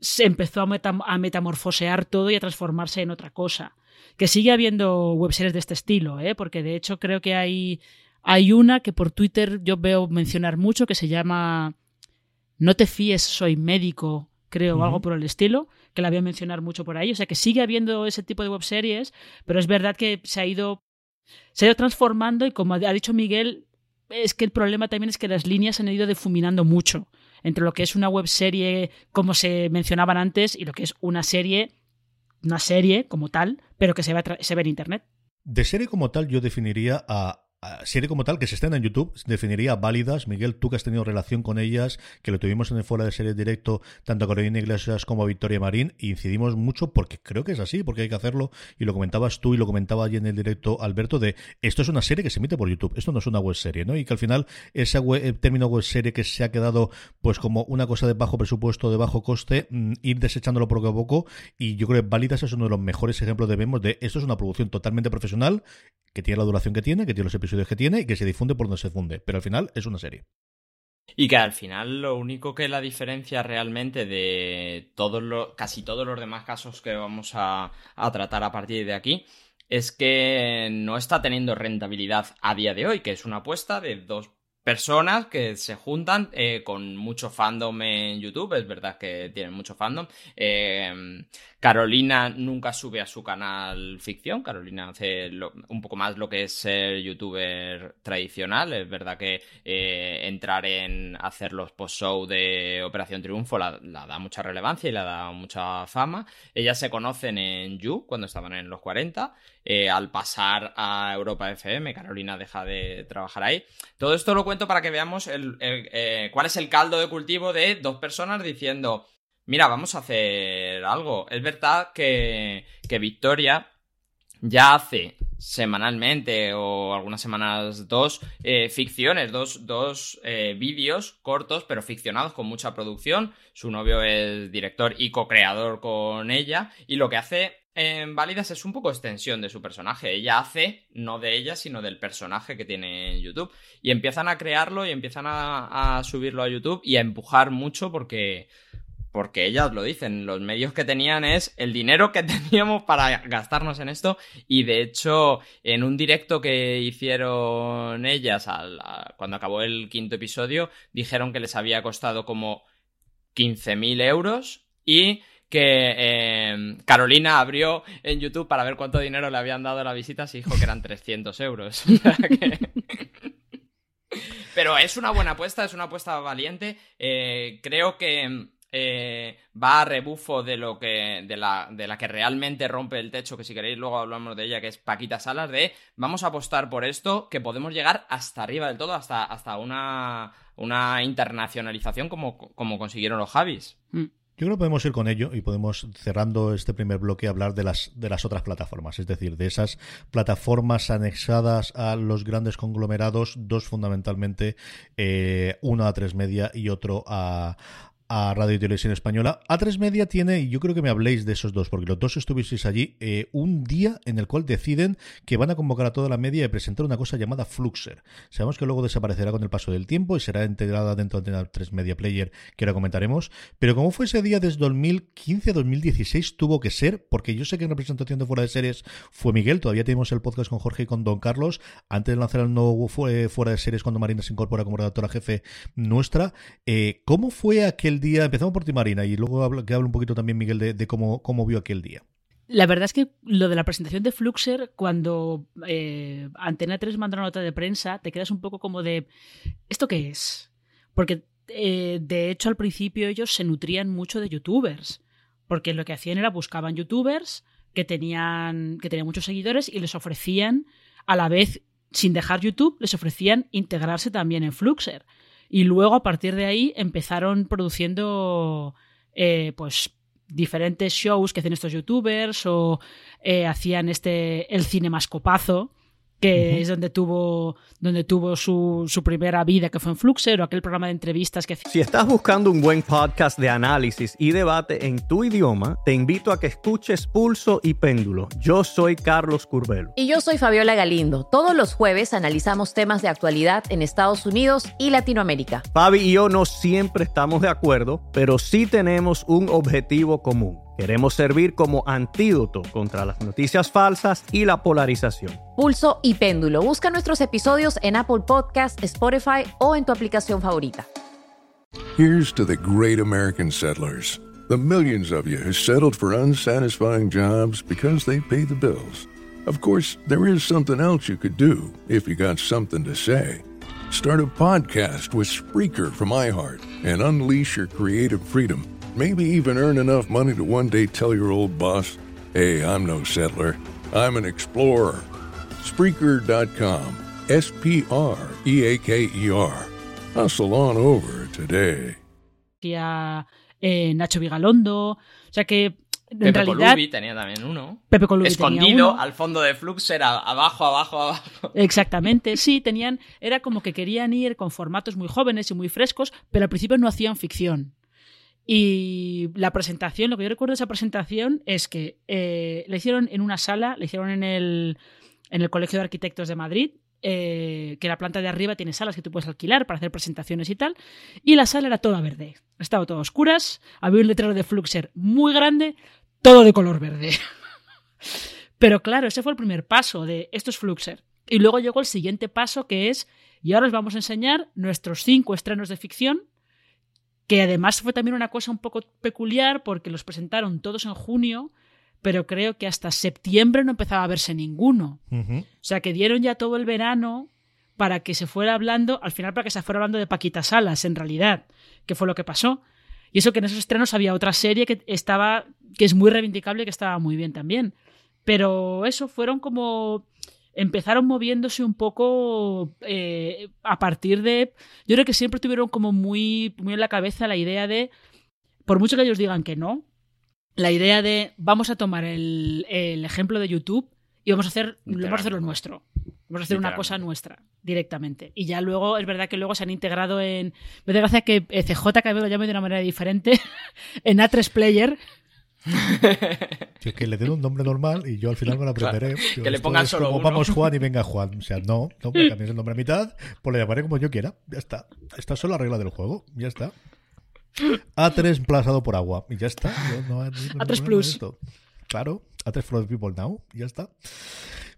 se empezó a, metamorfosear todo y a transformarse en otra cosa. Que sigue habiendo webseries de este estilo, ¿eh? porque de hecho creo que hay, hay una que por Twitter yo veo mencionar mucho que se llama No te fíes, soy médico, creo, o algo por el estilo, que la voy a mencionar mucho por ahí. O sea que sigue habiendo ese tipo de webseries, pero es verdad que se ha ido, se ha ido transformando y como ha dicho Miguel, es que el problema también es que las líneas se han ido difuminando mucho entre lo que es una webserie, como se mencionaban antes, y lo que es una serie, una serie como tal, pero que se ve, se ve en Internet. De serie como tal yo definiría a serie como tal que se estén en YouTube definiría válidas. Miguel, tú que has tenido relación con ellas, que lo tuvimos en el fuera de serie directo, tanto a Carolina Iglesias como a Victoria Marín, incidimos mucho porque creo que es así, porque hay que hacerlo. Y lo comentabas tú y lo comentaba allí en el directo Alberto, de esto es una serie que se emite por YouTube, esto no es una web serie, ¿no? Y que al final ese término web serie que se ha quedado pues como una cosa de bajo presupuesto, de bajo coste, mm, ir desechándolo poco a poco. Y yo creo que Válidas es uno de los mejores ejemplos de vemos de esto es una producción totalmente profesional, que tiene la duración que tiene, que tiene los episodios que tiene y que se difunde por donde se funde. Pero al final es una serie. Y que al final lo único que la diferencia realmente de todos los, casi todos los demás casos que vamos a, a tratar a partir de aquí es que no está teniendo rentabilidad a día de hoy, que es una apuesta de dos personas que se juntan eh, con mucho fandom en YouTube, es verdad que tienen mucho fandom. Eh, Carolina nunca sube a su canal ficción, Carolina hace un poco más lo que es ser youtuber tradicional, es verdad que eh, entrar en hacer los post-show de Operación Triunfo la, da mucha relevancia y la da mucha fama. Ellas se conocen en You cuando estaban en los 40, al pasar a Europa FM, Carolina deja de trabajar ahí. Todo esto lo para que veamos eh, cuál es el caldo de cultivo de dos personas diciendo, mira, vamos a hacer algo. Es verdad que, que Victoria ya hace semanalmente o algunas semanas dos eh, ficciones, dos, dos eh, vídeos cortos pero ficcionados con mucha producción. Su novio es director y co-creador con ella y lo que hace en Válidas es un poco extensión de su personaje. Ella hace, no de ella, sino del personaje que tiene en YouTube. Y empiezan a crearlo y empiezan a, subirlo a YouTube y a empujar mucho porque, porque ellas lo dicen, los medios que tenían es el dinero que teníamos para gastarnos en esto y de hecho en un directo que hicieron ellas cuando acabó el quinto episodio dijeron que les había costado como 15.000 euros y que eh, Carolina abrió en YouTube para ver cuánto dinero le habían dado a la visita y dijo que eran 300 euros. Pero es una buena apuesta, es una apuesta valiente. Eh, creo que eh, va a rebufo de lo que de la, de la que realmente rompe el techo, que si queréis luego hablamos de ella, que es Paquita Salas, de vamos a apostar por esto, que podemos llegar hasta arriba del todo, hasta, hasta una, una internacionalización como, como consiguieron los Javis. Mm. Yo creo que podemos ir con ello y podemos, cerrando este primer bloque, hablar de las, de las otras plataformas, es decir, de esas plataformas anexadas a los grandes conglomerados, dos fundamentalmente, eh, uno a tres media y otro a, a Radio y Televisión Española. A3 Media tiene, y yo creo que me habléis de esos dos, porque los dos estuvisteis allí, eh, un día en el cual deciden que van a convocar a toda la media y presentar una cosa llamada Fluxer. Sabemos que luego desaparecerá con el paso del tiempo y será integrada dentro de A3 Media Player, que ahora comentaremos. Pero como fue ese día desde 2015 a 2016, tuvo que ser, porque yo sé que en representación de Fuera de Series fue Miguel, todavía tenemos el podcast con Jorge y con Don Carlos, antes de lanzar el nuevo Fuera de Series cuando Marina se incorpora como redactora jefe nuestra. Eh, ¿Cómo fue aquel empezamos por ti Marina y luego que hable un poquito también Miguel de, cómo, cómo vio aquel día. La verdad es que lo de la presentación de Fluxer, cuando eh, Antena 3 manda una nota de prensa, te quedas un poco como de, ¿esto qué es? Porque eh, de hecho al principio ellos se nutrían mucho de youtubers, porque lo que hacían era buscaban youtubers que tenían, que tenían muchos seguidores y les ofrecían, a la vez, sin dejar YouTube, les ofrecían integrarse también en Fluxer. Y luego a partir de ahí empezaron produciendo eh, pues diferentes shows que hacen estos youtubers o eh, hacían este el cinemascopazo que es donde tuvo, donde tuvo su, su, primera vida, que fue en Fluxer, o aquel programa de entrevistas que... Si estás buscando un buen podcast de análisis y debate en tu idioma, te invito a que escuches Pulso y Péndulo. Yo soy Carlos Curbelo. Y yo soy Fabiola Galindo. Todos los jueves analizamos temas de actualidad en Estados Unidos y Latinoamérica. Fabi y yo no siempre estamos de acuerdo, pero sí tenemos un objetivo común Queremos servir como antídoto contra las noticias falsas y la polarización. Pulso y péndulo. Busca nuestros episodios en Apple Podcast, Spotify o en tu aplicación favorita. Here's to the great American settlers. The millions of you who settled for unsatisfying jobs because they pay the bills. Of course, there is something else you could do if you got something to say. Start a podcast with Spreaker from iHeart and unleash your creative freedom. Maybe even earn enough money to one day tell your old boss, hey, I'm no settler, I'm an explorer. Spreaker.com. S P R E A K E R. Hustle on over today. Eh, Nacho Vigalondo. O sea que en Pepe realidad. Colubi tenía también uno. Pepe Colubi Escondido tenía uno. al fondo de Fluxer, a- abajo, abajo, abajo. Exactamente, sí, tenían, era como que querían ir con formatos muy jóvenes y muy frescos, pero al principio no hacían ficción. Y la presentación, lo que yo recuerdo de esa presentación es que eh, la hicieron en una sala, la hicieron en el, en el Colegio de Arquitectos de Madrid, eh, que la planta de arriba tiene salas que tú puedes alquilar para hacer presentaciones y tal, y la sala era toda verde. Estaba todo a oscuras, había un letrero de Fluxer muy grande, todo de color verde. Pero claro, ese fue el primer paso de esto es Fluxer. Y luego llegó el siguiente paso que es, y ahora os vamos a enseñar nuestros cinco estrenos de ficción, que además fue también una cosa un poco peculiar porque los presentaron todos en junio, pero creo que hasta septiembre no empezaba a verse ninguno. O sea, que dieron ya todo el verano para que se fuera hablando, al final para que se fuera hablando de Paquita Salas, en realidad, que fue lo que pasó. Y eso que en esos estrenos había otra serie que estaba, que es muy reivindicable y que estaba muy bien también. Pero eso fueron como. Empezaron moviéndose un poco eh, a partir de. Yo creo que siempre tuvieron como muy, muy en la cabeza la idea de. Por mucho que ellos digan que no, la idea de vamos a tomar el, el ejemplo de YouTube y vamos a hacer, vamos a hacer lo nuestro. Vamos a hacer una cosa nuestra directamente. Y ya luego, es verdad que luego se han integrado en. Me da gracia que eh, CJ vez lo llame de una manera diferente. en A3 Player. Que, que le den un nombre normal y yo al final me lo aprenderé. Claro, que le pongan es solo como uno. vamos Juan y venga Juan. O sea, no, no me cambies el nombre a mitad, pues le llamaré como yo quiera. Ya está. Estas son las reglas del juego. Ya está. A3 emplazado por agua. Y ya está. Yo no hay ningún A3 problema con Plus. esto. Claro. A3 for the people now. Y ya está.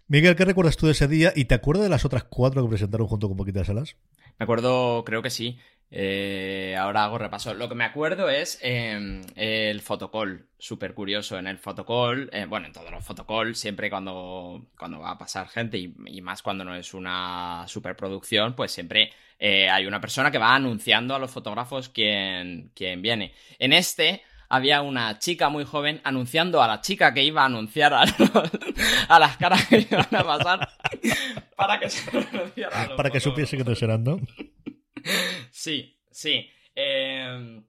Miguel, ¿qué recuerdas tú de ese día? ¿Y te acuerdas de las otras cuatro que presentaron junto con Poquitas Salas? Me acuerdo, creo que sí. Eh, ahora hago repaso. Lo que me acuerdo es eh, el fotocall, súper curioso. En el fotocall, eh, bueno, en todos los fotocall, siempre cuando, cuando va a pasar gente y, y más cuando no es una superproducción, pues siempre eh, hay una persona que va anunciando a los fotógrafos quién, quién viene. En este había una chica muy joven anunciando a la chica que iba a anunciar a, los- a las caras que iban a pasar para que se anunciara a los Para que supiese que no serán, ¿no? Sí, sí. Eh,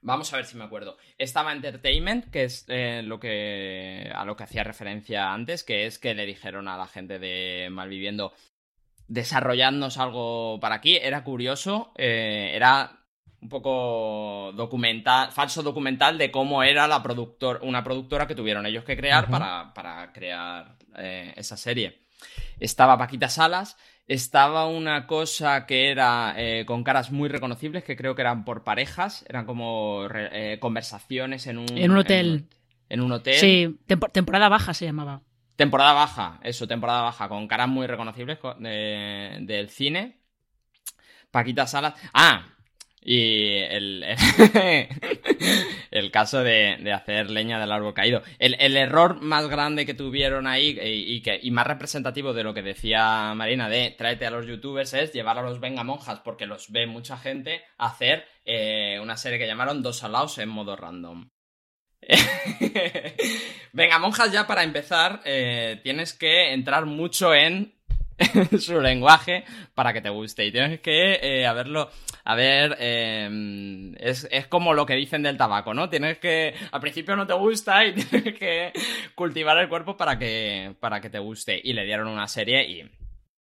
vamos a ver si me acuerdo. Estaba Entertainment, que es eh, lo que a lo que hacía referencia antes, que es que le dijeron a la gente de Malviviendo desarrollarnos algo para aquí. Era curioso, eh, era un poco documental, falso documental de cómo era la productor, una productora que tuvieron ellos que crear para, para crear eh, esa serie. Estaba Paquita Salas, estaba una cosa que era eh, con caras muy reconocibles, que creo que eran por parejas, eran como eh, conversaciones en un, En un hotel. En un hotel. Sí, tempo- temporada baja se llamaba. Temporada baja, eso, temporada baja, con caras muy reconocibles co- de- del cine. Paquita Salas. Ah, y el, el, caso de, de hacer leña del árbol caído. El, el error más grande que tuvieron ahí y, que, y más representativo de lo que decía Marina de tráete a los youtubers es llevar a los venga monjas, porque los ve mucha gente hacer eh, una serie que llamaron Dos Alaos en modo random. Venga, monjas, ya para empezar, eh, tienes que entrar mucho en su lenguaje para que te guste. Y tienes que eh, haberlo. A ver, eh, es, es como lo que dicen del tabaco, ¿no? Tienes que. Al principio no te gusta y tienes que cultivar el cuerpo para que, para que te guste. Y le dieron una serie y.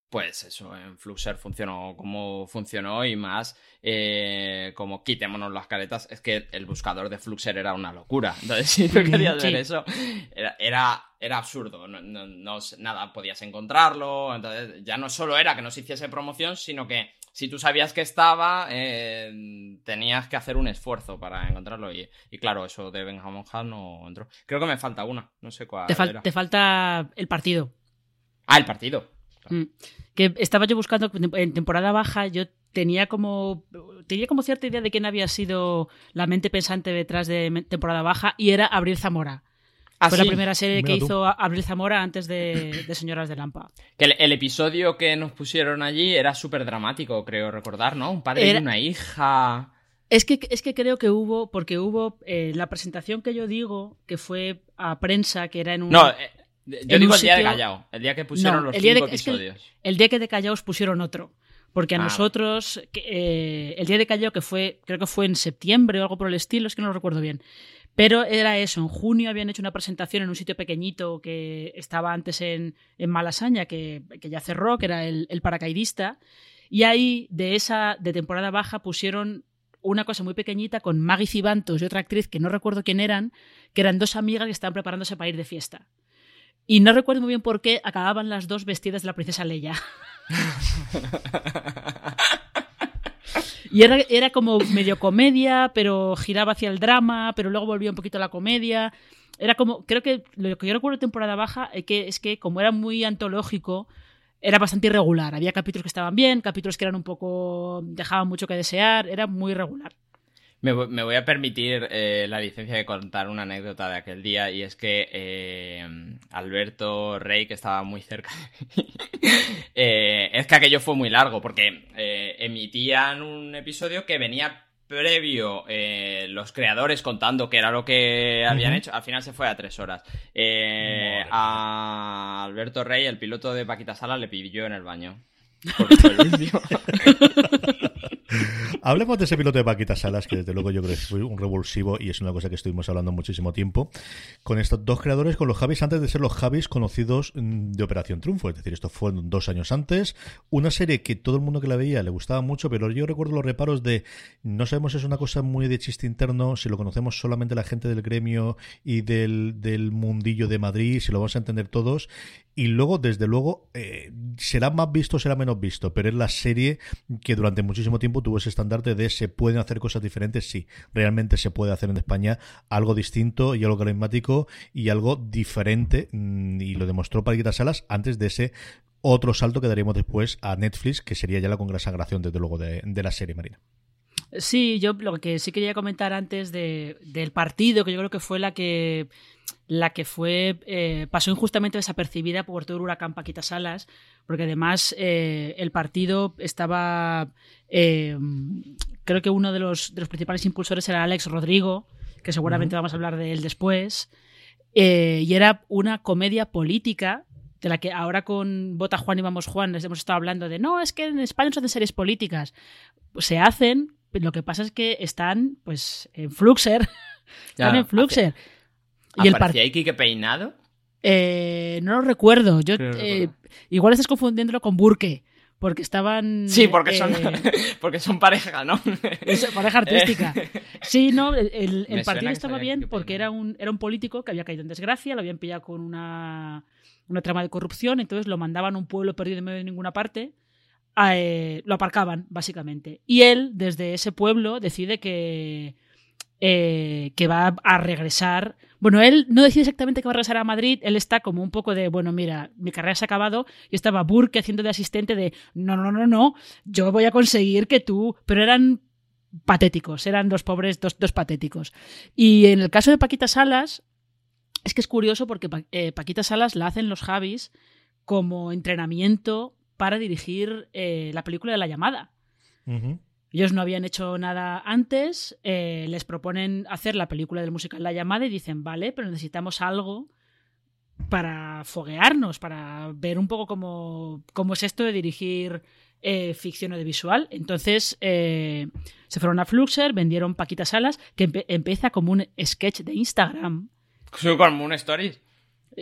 Pues eso, en Fluxer funcionó como funcionó y más eh, como quitémonos las caretas. Es que el buscador de Fluxer era una locura. Entonces, si tú querías ver eso, era, era, era absurdo. No, no- no- nada, podías encontrarlo. Entonces, ya no solo era que no se hiciese promoción, sino que si tú sabías que estaba, eh, tenías que hacer un esfuerzo para encontrarlo. Y, y claro, eso de Benjamin Hall no entró. Creo que me falta una. No sé cuál. Te, fal- era. te falta el partido. Ah, el partido. Mm. Que estaba yo buscando en temporada baja, yo tenía como tenía como cierta idea de quién había sido la mente pensante detrás de temporada baja y era Abril Zamora. Ah, Fue la primera serie que hizo Abril Zamora antes de, Señoras de Lampa. Que el, episodio que nos pusieron allí era súper dramático, creo recordar, ¿no? Un padre y una hija. Es que, es que creo que hubo, porque hubo eh, la presentación que yo digo, que fue a prensa, que era en un. No, eh, yo digo el día de Callao, el día que pusieron los cinco episodios. el, día que de Callao pusieron otro. Porque a ah. nosotros, eh, el día de Callao, que fue, creo que fue en septiembre o algo por el estilo, es que no lo recuerdo bien. Pero era eso, en junio habían hecho una presentación en un sitio pequeñito que estaba antes en, en Malasaña, que, que, ya cerró, que era el, el paracaidista. Y ahí, de esa, de temporada baja, pusieron una cosa muy pequeñita con Maggie Cibantos y otra actriz que no recuerdo quién eran, que eran dos amigas que estaban preparándose para ir de fiesta. Y no recuerdo muy bien por qué acababan las dos vestidas de la princesa Leia. y era, era como medio comedia, pero giraba hacia el drama, pero luego volvía un poquito a la comedia. Era como, creo que lo que yo recuerdo de temporada baja es que, es que como era muy antológico, era bastante irregular. Había capítulos que estaban bien, capítulos que eran un poco. dejaban mucho que desear, era muy irregular. Me, voy a permitir eh, la licencia de contar una anécdota de aquel día y es que eh, Alberto Rey, que estaba muy cerca, eh, es que aquello fue muy largo porque emitían un episodio que venía previo los creadores contando qué era lo que habían hecho, al final se fue a tres horas. a Alberto Rey, el piloto de Paquita Sala, le pidió en el baño. Hablemos de ese piloto de Paquita Salas, que desde luego yo creo que fue un revulsivo y es una cosa que estuvimos hablando muchísimo tiempo, con estos dos creadores, con los Javis, antes de ser los Javis conocidos mm, de Operación Triunfo. Es decir, esto fue dos años antes. Una serie que todo el mundo que la veía le gustaba mucho, pero yo recuerdo los reparos de no sabemos si es una cosa muy de chiste interno, si lo conocemos solamente la gente del gremio y del, mundillo de Madrid, si lo vamos a entender todos. Y luego, desde luego, eh, será más visto, será menos visto, pero es la serie que durante muchísimo tiempo tuvo ese de se pueden hacer cosas diferentes, sí, realmente se puede hacer en España algo distinto y algo carismático y algo diferente, mm, y lo demostró Paquita Salas antes de ese otro salto que daríamos después a Netflix, que sería ya la consagración, desde luego, de la serie Marina. Sí, yo lo que sí quería comentar antes de, del partido, que yo creo que fue la que la que fue eh, pasó injustamente desapercibida por todo el huracán Paquita Salas, porque además eh, el partido estaba, eh, creo que uno de los, de los, principales impulsores era Alex Rodrigo, que seguramente vamos a hablar de él después, y era una comedia política de la que ahora con Vota Juan y Vamos Juan les hemos estado hablando de no, es que en España no se hacen series políticas. Se hacen, lo que pasa es que están pues en Fluxer. están en Fluxer. ¿Y el ahí Kike Peinado? Eh, no lo recuerdo. Yo, eh, igual estás confundiéndolo con Burke. Porque estaban. Sí, porque son, eh, porque son pareja, ¿no? Es pareja artística. Sí, no, el, partido estaba bien porque era un, era un político que había caído en desgracia, lo habían pillado con una, una trama de corrupción, entonces lo mandaban a un pueblo perdido en medio de ninguna parte, lo aparcaban, básicamente. Y él, desde ese pueblo, decide que, que va a regresar bueno, él no decide exactamente que va a regresar a Madrid, él está como un poco de, bueno, mira, mi carrera se ha acabado y estaba Burke haciendo de asistente de, no, no, no, no, yo voy a conseguir que tú, pero eran patéticos, eran dos pobres, dos, dos patéticos. Y en el caso de Paquita Salas, es que es curioso porque eh, Paquita Salas la hacen los Javis como entrenamiento para dirigir eh, la película de la llamada. Ellos no habían hecho nada antes, eh, les proponen hacer la película del musical La llamada y dicen, vale, pero necesitamos algo para foguearnos, para ver un poco cómo, cómo es esto de dirigir eh, ficción audiovisual. Entonces eh, se fueron a Fluxer, vendieron Paquita Salas, que empieza como un sketch de Instagram. ¿Como un story?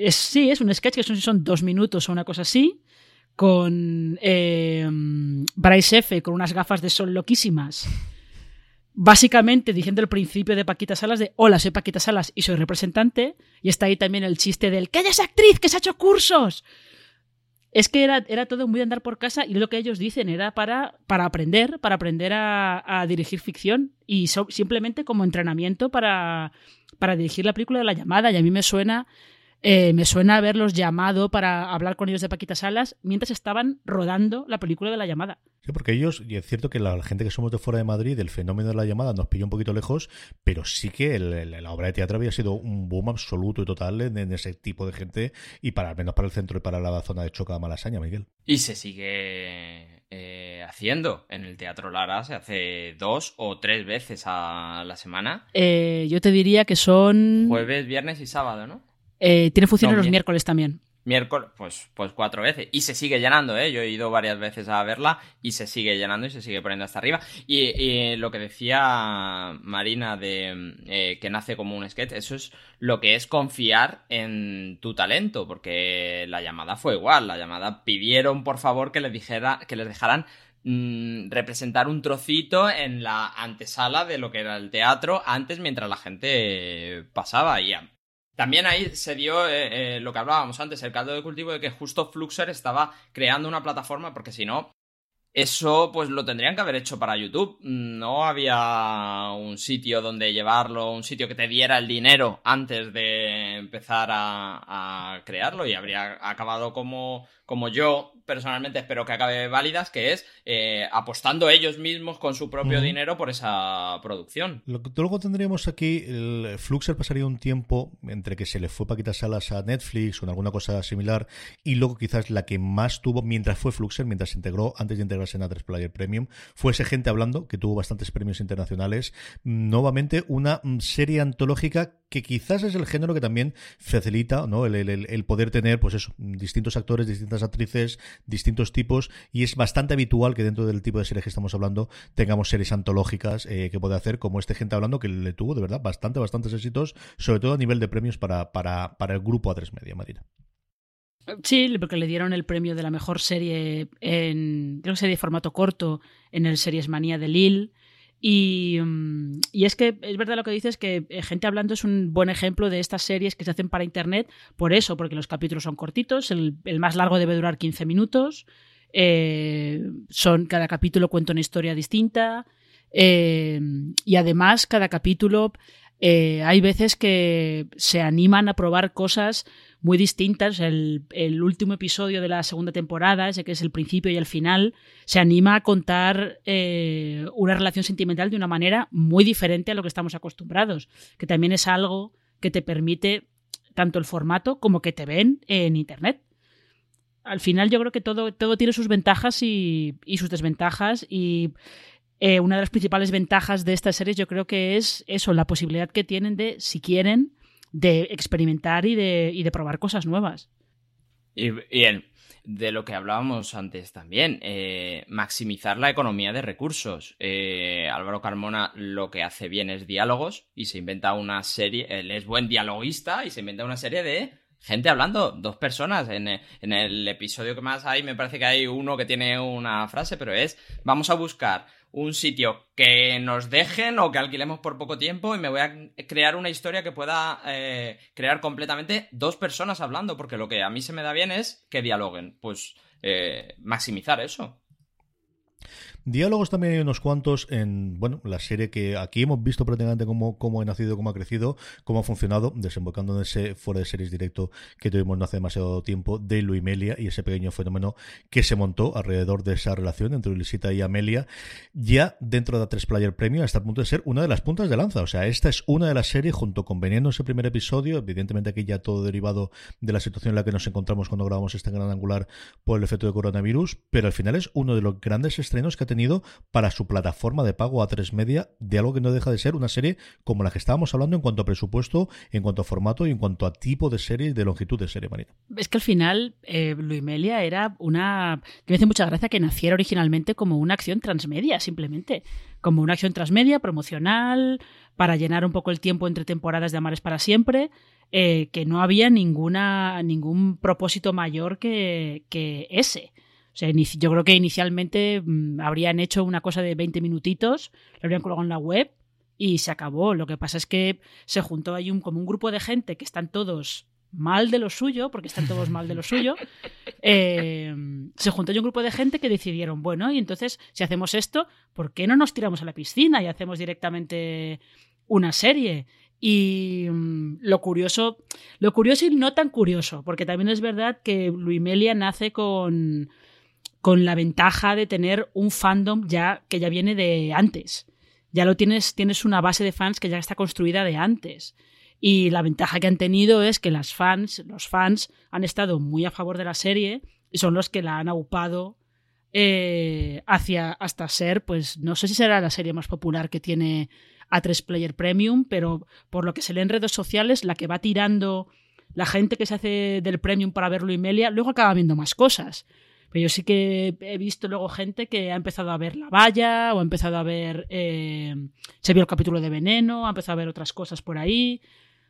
sí, es un sketch que son, son dos minutos o una cosa así con eh, Bryce F. con unas gafas de sol loquísimas. Básicamente diciendo el principio de Paquita Salas de hola, soy Paquita Salas y soy representante. Y está ahí también el chiste del que ella actriz, que se ha hecho cursos. Es que era, era todo muy de andar por casa y lo que ellos dicen era para, para aprender, para aprender a, dirigir ficción y simplemente como entrenamiento para, para dirigir la película de la llamada. Y a mí me suena eh, me suena haberlos llamado para hablar con ellos de Paquita Salas mientras estaban rodando la película de la llamada. Sí, porque ellos, y es cierto que la, gente que somos de fuera de Madrid, el fenómeno de la llamada nos pilló un poquito lejos, pero sí que la obra de teatro había sido un boom absoluto y total en, ese tipo de gente, y para al menos para el centro y para la zona de Choca Malasaña, Miguel. Y se sigue eh, haciendo en el Teatro Lara, se hace dos o tres veces a la semana. Eh, yo te diría que son... Jueves, viernes y sábado, ¿no? Eh, tiene funciones los miércoles también. Miércoles, pues, pues cuatro veces. Y se sigue llenando, ¿eh? Yo he ido varias veces a verla y se sigue llenando y se sigue poniendo hasta arriba. Y, lo que decía Marina de eh, que nace como un sketch, eso es lo que es confiar en tu talento, porque la llamada fue igual. La llamada pidieron, por favor, que les, dijera, que les dejaran mm, representar un trocito en la antesala de lo que era el teatro antes mientras la gente pasaba y también ahí se dio eh, eh, lo que hablábamos antes, el caldo de cultivo de que justo Fluxer estaba creando una plataforma, porque si no, eso pues lo tendrían que haber hecho para YouTube. No había un sitio donde llevarlo, un sitio que te diera el dinero antes de empezar a crearlo y habría acabado como, como yo personalmente espero que acabe válidas, que es eh, apostando ellos mismos con su propio dinero por esa producción. luego tendríamos aquí, el Fluxer pasaría un tiempo entre que se le fue Paquita Salas a Netflix o en alguna cosa similar, y luego quizás la que más tuvo, mientras fue Fluxer, mientras se integró, antes de integrarse en A3 Player Premium, fue ese gente hablando, que tuvo bastantes premios internacionales. Nuevamente, una mm, serie antológica que quizás es el género que también facilita ¿no? el, el poder tener, pues eso, distintos actores, distintas actrices, distintos tipos, y es bastante habitual que dentro del tipo de series que estamos hablando tengamos series antológicas eh, que puede hacer, como este gente hablando, que le tuvo de verdad bastante, bastantes éxitos, sobre todo a nivel de premios para, para, para el grupo A3 Media, Marina. Sí, porque le dieron el premio de la mejor serie en, creo que serie de formato corto en el Series Manía de Lille. Mm, y, es que es verdad lo que dices, que eh, Gente Hablando es un buen ejemplo de estas series que se hacen para Internet, por eso, porque los capítulos son cortitos, el, más largo debe durar 15 minutos, eh, son, cada capítulo cuenta una historia distinta, eh, y además cada capítulo hay veces que se animan a probar cosas muy distintas. El, último episodio de la segunda temporada, ese que es el principio y el final, se anima a contar eh, una relación sentimental de una manera muy diferente a lo que estamos acostumbrados, que también es algo que te permite tanto el formato como que te ven en Internet. Al final yo creo que todo, todo tiene sus ventajas y, sus desventajas y eh, una de las principales ventajas de estas series yo creo que es eso, la posibilidad que tienen de, si quieren, de experimentar y de, y de probar cosas nuevas. Y bien, de lo que hablábamos antes también, eh, maximizar la economía de recursos. Eh, Álvaro Carmona lo que hace bien es diálogos y se inventa una serie, él es buen dialoguista y se inventa una serie de gente hablando, dos personas. En, en el episodio que más hay me parece que hay uno que tiene una frase, pero es, vamos a buscar un sitio que nos dejen o que alquilemos por poco tiempo y me voy a crear una historia que pueda eh, crear completamente dos personas hablando, porque lo que a mí se me da bien es que dialoguen. Pues eh, maximizar eso. Diálogos también hay unos cuantos en, bueno, la serie que aquí hemos visto prácticamente cómo, cómo ha nacido, cómo ha crecido, cómo ha funcionado, desembocando en ese fuera de series directo que tuvimos no hace demasiado tiempo de Luimelia y ese pequeño fenómeno que se montó alrededor de esa relación entre Luisita y Amelia, ya dentro de 3 Player Premium hasta el punto de ser una de las puntas de lanza. O sea, esta es una de las series, junto con Veneno, ese primer episodio, evidentemente aquí ya todo derivado de la situación en la que nos encontramos cuando grabamos este gran angular por el efecto de coronavirus, pero al final es uno de los grandes estrenos que ha tenido para su plataforma de pago a tres media de algo que no deja de ser una serie como la que estábamos hablando en cuanto a presupuesto, en cuanto a formato y en cuanto a tipo de serie y de longitud de serie, Marina. Es que al final eh, Luimelia era una... que me hace mucha gracia que naciera originalmente como una acción transmedia, simplemente. Como una acción transmedia, promocional, para llenar un poco el tiempo entre temporadas de Amares para siempre. Eh, que no había ninguna, ningún propósito mayor que, que ese yo creo que inicialmente mm, habrían hecho una cosa de 20 minutitos, lo habrían colgado en la web y se acabó. Lo que pasa es que se juntó ahí un, como un grupo de gente que están todos mal de lo suyo, porque están todos mal de lo suyo, eh, se juntó ahí un grupo de gente que decidieron, bueno, y entonces si hacemos esto, ¿por qué no nos tiramos a la piscina y hacemos directamente una serie? Y mm, lo curioso, lo curioso y no tan curioso, porque también es verdad que Luimelia nace con, con la ventaja de tener un fandom ya que ya viene de antes. Ya lo tienes, tienes una base de fans que ya está construida de antes. Y la ventaja que han tenido es que las fans, los fans han estado muy a favor de la serie y son los que la han aupado eh, hacia hasta ser, pues no sé si será la serie más popular que tiene a3 Player Premium, pero por lo que se lee en redes sociales, la que va tirando la gente que se hace del Premium para verlo y Melia, luego acaba viendo más cosas. Pero yo sí que he visto luego gente que ha empezado a ver La Valla o ha empezado a ver. Eh, se vio el capítulo de Veneno, ha empezado a ver otras cosas por ahí.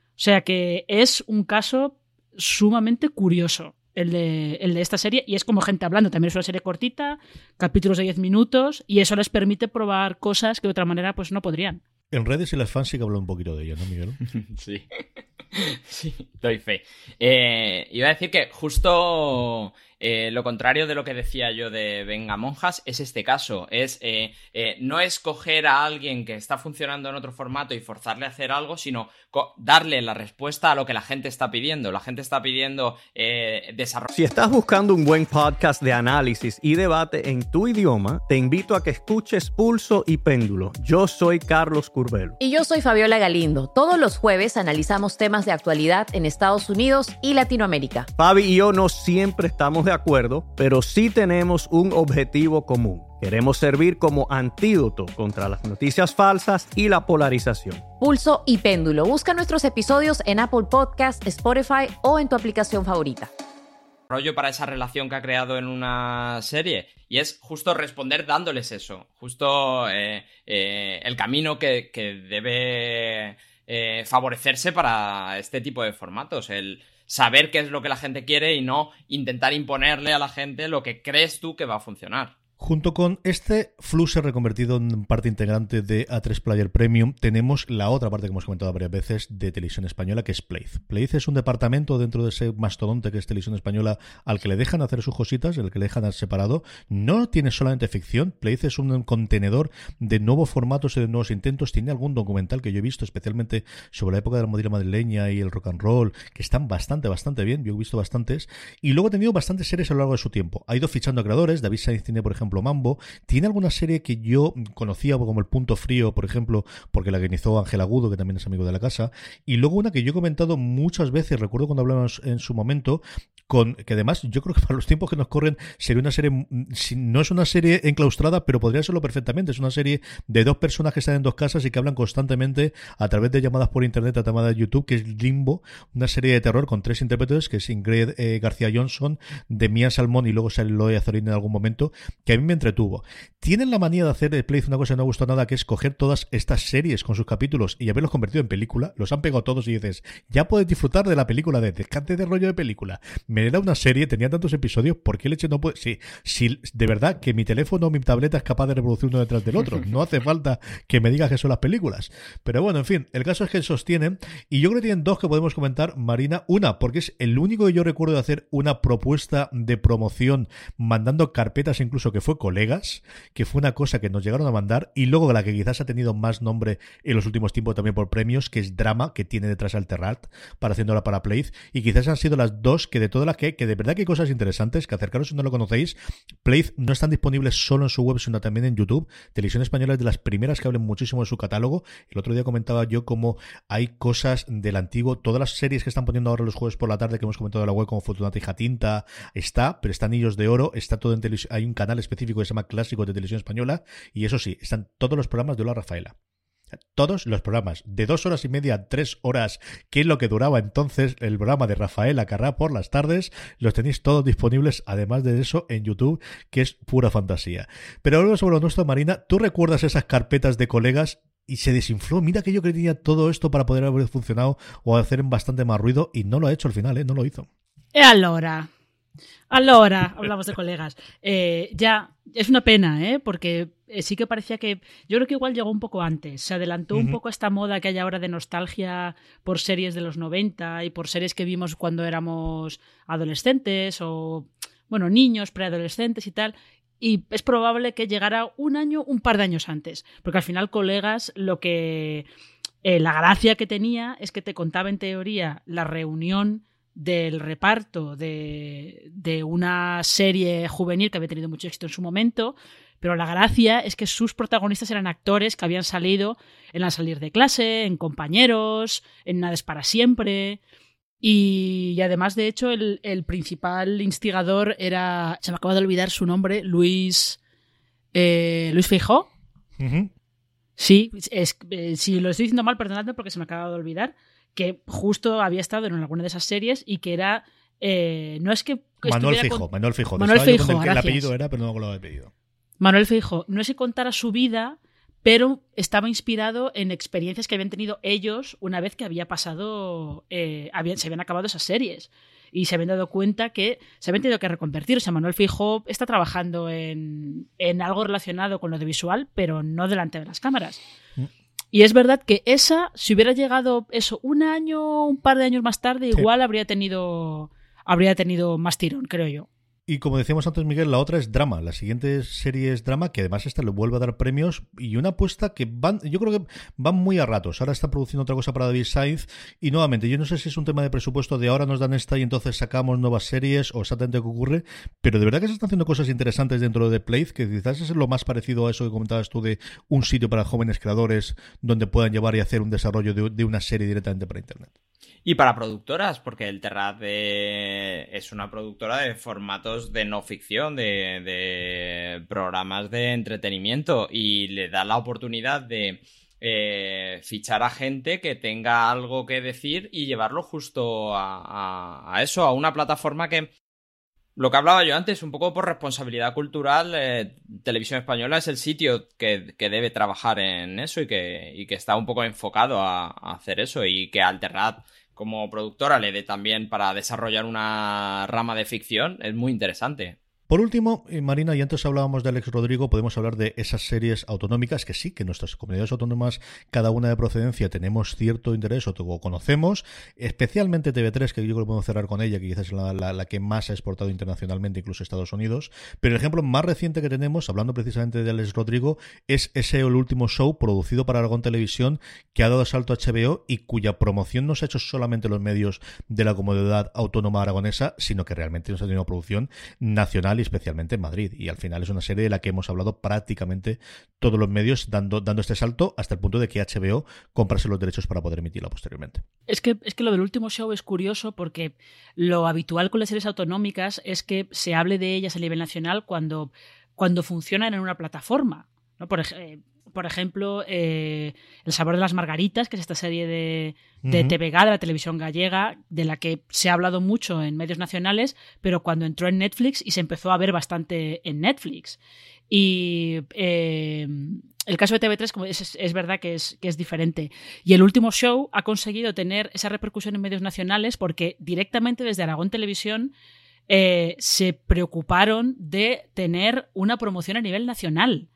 O sea que es un caso sumamente curioso el de, el de esta serie y es como gente hablando. También es una serie cortita, capítulos de 10 minutos y eso les permite probar cosas que de otra manera pues no podrían. En redes y las fans sí que hablan un poquito de ello, ¿no, Miguel? sí. sí, doy fe. Eh, iba a decir que justo eh, lo contrario de lo que decía yo de Venga Monjas es este caso. Es eh, eh, no escoger a alguien que está funcionando en otro formato y forzarle a hacer algo, sino darle la respuesta a lo que la gente está pidiendo. La gente está pidiendo desarrollo. Si estás buscando un buen podcast de análisis y debate en tu idioma, te invito a que escuches Pulso y Péndulo. Yo soy Carlos Curbelo. Y yo soy Fabiola Galindo. Todos los jueves analizamos temas de actualidad en Estados Unidos y Latinoamérica. Fabi y yo no siempre estamos de acuerdo, pero sí tenemos un objetivo común. Queremos servir como antídoto contra las noticias falsas y la polarización. Pulso y péndulo. Busca nuestros episodios en Apple Podcast, Spotify o en tu aplicación favorita rollo para esa relación que ha creado en una serie. Y es justo responder dándoles eso. Justo eh, eh, el camino que, debe eh, favorecerse para este tipo de formatos. El saber qué es lo que la gente quiere y no intentar imponerle a la gente lo que crees tú que va a funcionar. Junto con este Flusher reconvertido en parte integrante de A3 Player Premium, tenemos la otra parte que hemos comentado varias veces de Televisión Española, que es Playz. Playz es un departamento dentro de ese mastodonte que es Televisión Española al que le dejan hacer sus cositas, el que le dejan separado. No tiene solamente ficción, Playz es un contenedor de nuevos formatos y de nuevos intentos. Tiene algún documental que yo he visto, especialmente sobre la época de la modelo madrileña y el rock and roll, que están bastante, bastante bien. Yo he visto bastantes. Y luego ha tenido bastantes series a lo largo de su tiempo. Ha ido fichando a creadores. David Sainz tiene, por ejemplo, Mambo. Tiene alguna serie que yo conocía como El Punto Frío, por ejemplo, porque la organizó Ángel Agudo, que también es amigo de la casa. Y luego una que yo he comentado muchas veces, recuerdo cuando hablamos en su momento, con que además yo creo que para los tiempos que nos corren sería una serie, mm, no es una serie enclaustrada, pero podría serlo perfectamente. Es una serie de dos personas que están en dos casas y que hablan constantemente a través de llamadas por internet, a llamadas de YouTube, que es Limbo, una serie de terror con tres intérpretes, que es Ingrid eh, García Johnson, Demian Salmón y luego sale Loe en algún momento, que me entretuvo. Tienen la manía de hacer de Play una cosa que no me gustó nada, que es coger todas estas series con sus capítulos y haberlos convertido en película. Los han pegado todos y dices, ya puedes disfrutar de la película de descante de rollo de película. Me era una serie, tenía tantos episodios, ¿por qué leche no puede? Sí, si de verdad que mi teléfono o mi tableta es capaz de reproducir uno detrás del otro. No hace falta que me digas que son las películas. Pero bueno, en fin, el caso es que sostienen, y yo creo que tienen dos que podemos comentar, Marina. Una, porque es el único que yo recuerdo de hacer una propuesta de promoción mandando carpetas incluso que fue colegas, que fue una cosa que nos llegaron a mandar, y luego la que quizás ha tenido más nombre en los últimos tiempos también por premios, que es Drama, que tiene detrás Alterrat, para haciéndola para Play, y quizás han sido las dos que de todas que, de verdad que hay cosas interesantes, que acercaros si no lo conocéis, Play no están disponibles solo en su web, sino también en YouTube. Televisión Española es de las primeras que hablen muchísimo de su catálogo. El otro día comentaba yo cómo hay cosas del antiguo, todas las series que están poniendo ahora los jueves por la tarde que hemos comentado en la web, como Fortunata y Jatinta, está, pero está Anillos de Oro, está todo en televisión, hay un canal específico que se llama Clásico de Televisión Española, y eso sí, están todos los programas de Hola Rafaela. Todos los programas, de dos horas y media a tres horas, que es lo que duraba entonces el programa de Rafaela Carrá por las tardes, los tenéis todos disponibles, además de eso, en YouTube, que es pura fantasía. Pero ahora sobre lo nuestro, Marina, ¿tú recuerdas esas carpetas de colegas y se desinfló. Mira que yo que todo esto para poder haber funcionado o hacer bastante más ruido y no lo ha hecho al final, ¿eh? No lo hizo. E allora, allora, hablamos de colegas. Eh, ya, es una pena, ¿eh? Porque eh, sí que parecía que. Yo creo que igual llegó un poco antes. Se adelantó un poco esta moda que hay ahora de nostalgia por series de los 90 y por series que vimos cuando éramos adolescentes o, bueno, niños, preadolescentes y tal. Y es probable que llegara un año, un par de años antes. Porque al final, colegas, lo que eh, la gracia que tenía es que te contaba en teoría la reunión del reparto de, de, una serie juvenil que había tenido mucho éxito en su momento, pero la gracia es que sus protagonistas eran actores que habían salido en la salir de clase, en compañeros, en Nada es para siempre. Y, además, de hecho, el, principal instigador era. Se me acaba de olvidar su nombre, Luis. Eh, Luis Feijó. Sí, es, eh, si lo estoy diciendo mal, perdonadme porque se me acaba de olvidar. Que justo había estado en alguna de esas series y que era. Eh, no es que. Manuel Fijo, Manuel Fijo. Manuel Fijo. El apellido era, pero no me acuerdo del Manuel Fijo, no es que contara su vida, pero estaba inspirado en experiencias que habían tenido ellos una vez que había pasado, eh, se habían acabado esas series. Y se habían dado cuenta que se habían tenido que reconvertir. O sea, Manuel Fijo está trabajando en, en algo relacionado con lo de visual, pero no delante de las cámaras. Mm. Y es verdad que esa, si hubiera llegado eso un año, un par de años más tarde, igual habría tenido habría tenido más tirón, creo yo. Y como decíamos antes, Miguel, la otra es drama. La siguiente serie es drama, que además esta le vuelve a dar premios y una apuesta que van, yo creo que van muy a ratos. Ahora está produciendo otra cosa para David Sainz y nuevamente, yo no sé si es un tema de presupuesto de ahora nos dan esta y entonces sacamos nuevas series o exactamente qué ocurre, pero de verdad que se están haciendo cosas interesantes dentro de The Place, que quizás es lo más parecido a eso que comentabas tú de un sitio para jóvenes creadores donde puedan llevar y hacer un desarrollo de una serie directamente para Internet. Y para productoras, porque el Terrat es una productora de formatos de no ficción, de, programas de entretenimiento y le da la oportunidad de eh, fichar a gente que tenga algo que decir y llevarlo justo a, eso, a una plataforma que lo que hablaba yo antes, un poco por responsabilidad cultural, eh, Televisión Española es el sitio que, debe trabajar en eso y que, que, está un poco enfocado a, hacer eso y que Alterrat como productora le dé también para desarrollar una rama de ficción, es muy interesante. Por último, eh, Marina, y antes hablábamos de Alex Rodrigo, podemos hablar de esas series autonómicas que sí, que nuestras comunidades autónomas, cada una de procedencia, tenemos cierto interés o conocemos, especialmente TV3, que yo creo que podemos cerrar con ella, que quizás es la, que más ha exportado internacionalmente, incluso Estados Unidos. Pero el ejemplo más reciente que tenemos, hablando precisamente de Alex Rodrigo, es ese el último show producido para Aragón Televisión, que ha dado salto a HBO y cuya promoción no se ha hecho solamente los medios de la comunidad autónoma aragonesa, sino que realmente nos ha tenido una producción nacional y especialmente en Madrid. Y al final es una serie de la que hemos hablado prácticamente todos los medios dando, dando este salto hasta el punto de que HBO comprase los derechos para poder emitirla posteriormente. Es que, es que lo del último show es curioso porque lo habitual con las series autonómicas es que se hable de ellas a nivel nacional cuando, cuando funcionan en una plataforma. ¿no? Por, ejemplo por ejemplo, eh, El sabor de las margaritas, que es esta serie de, de TVG, de la televisión gallega, de la que se ha hablado mucho en medios nacionales, pero cuando entró en Netflix y se empezó a ver bastante en Netflix. Y eh, el caso de TV3 como es, es, verdad que es, que es diferente. Y el último show ha conseguido tener esa repercusión en medios nacionales porque directamente desde Aragón Televisión eh, se preocuparon de tener una promoción a nivel nacional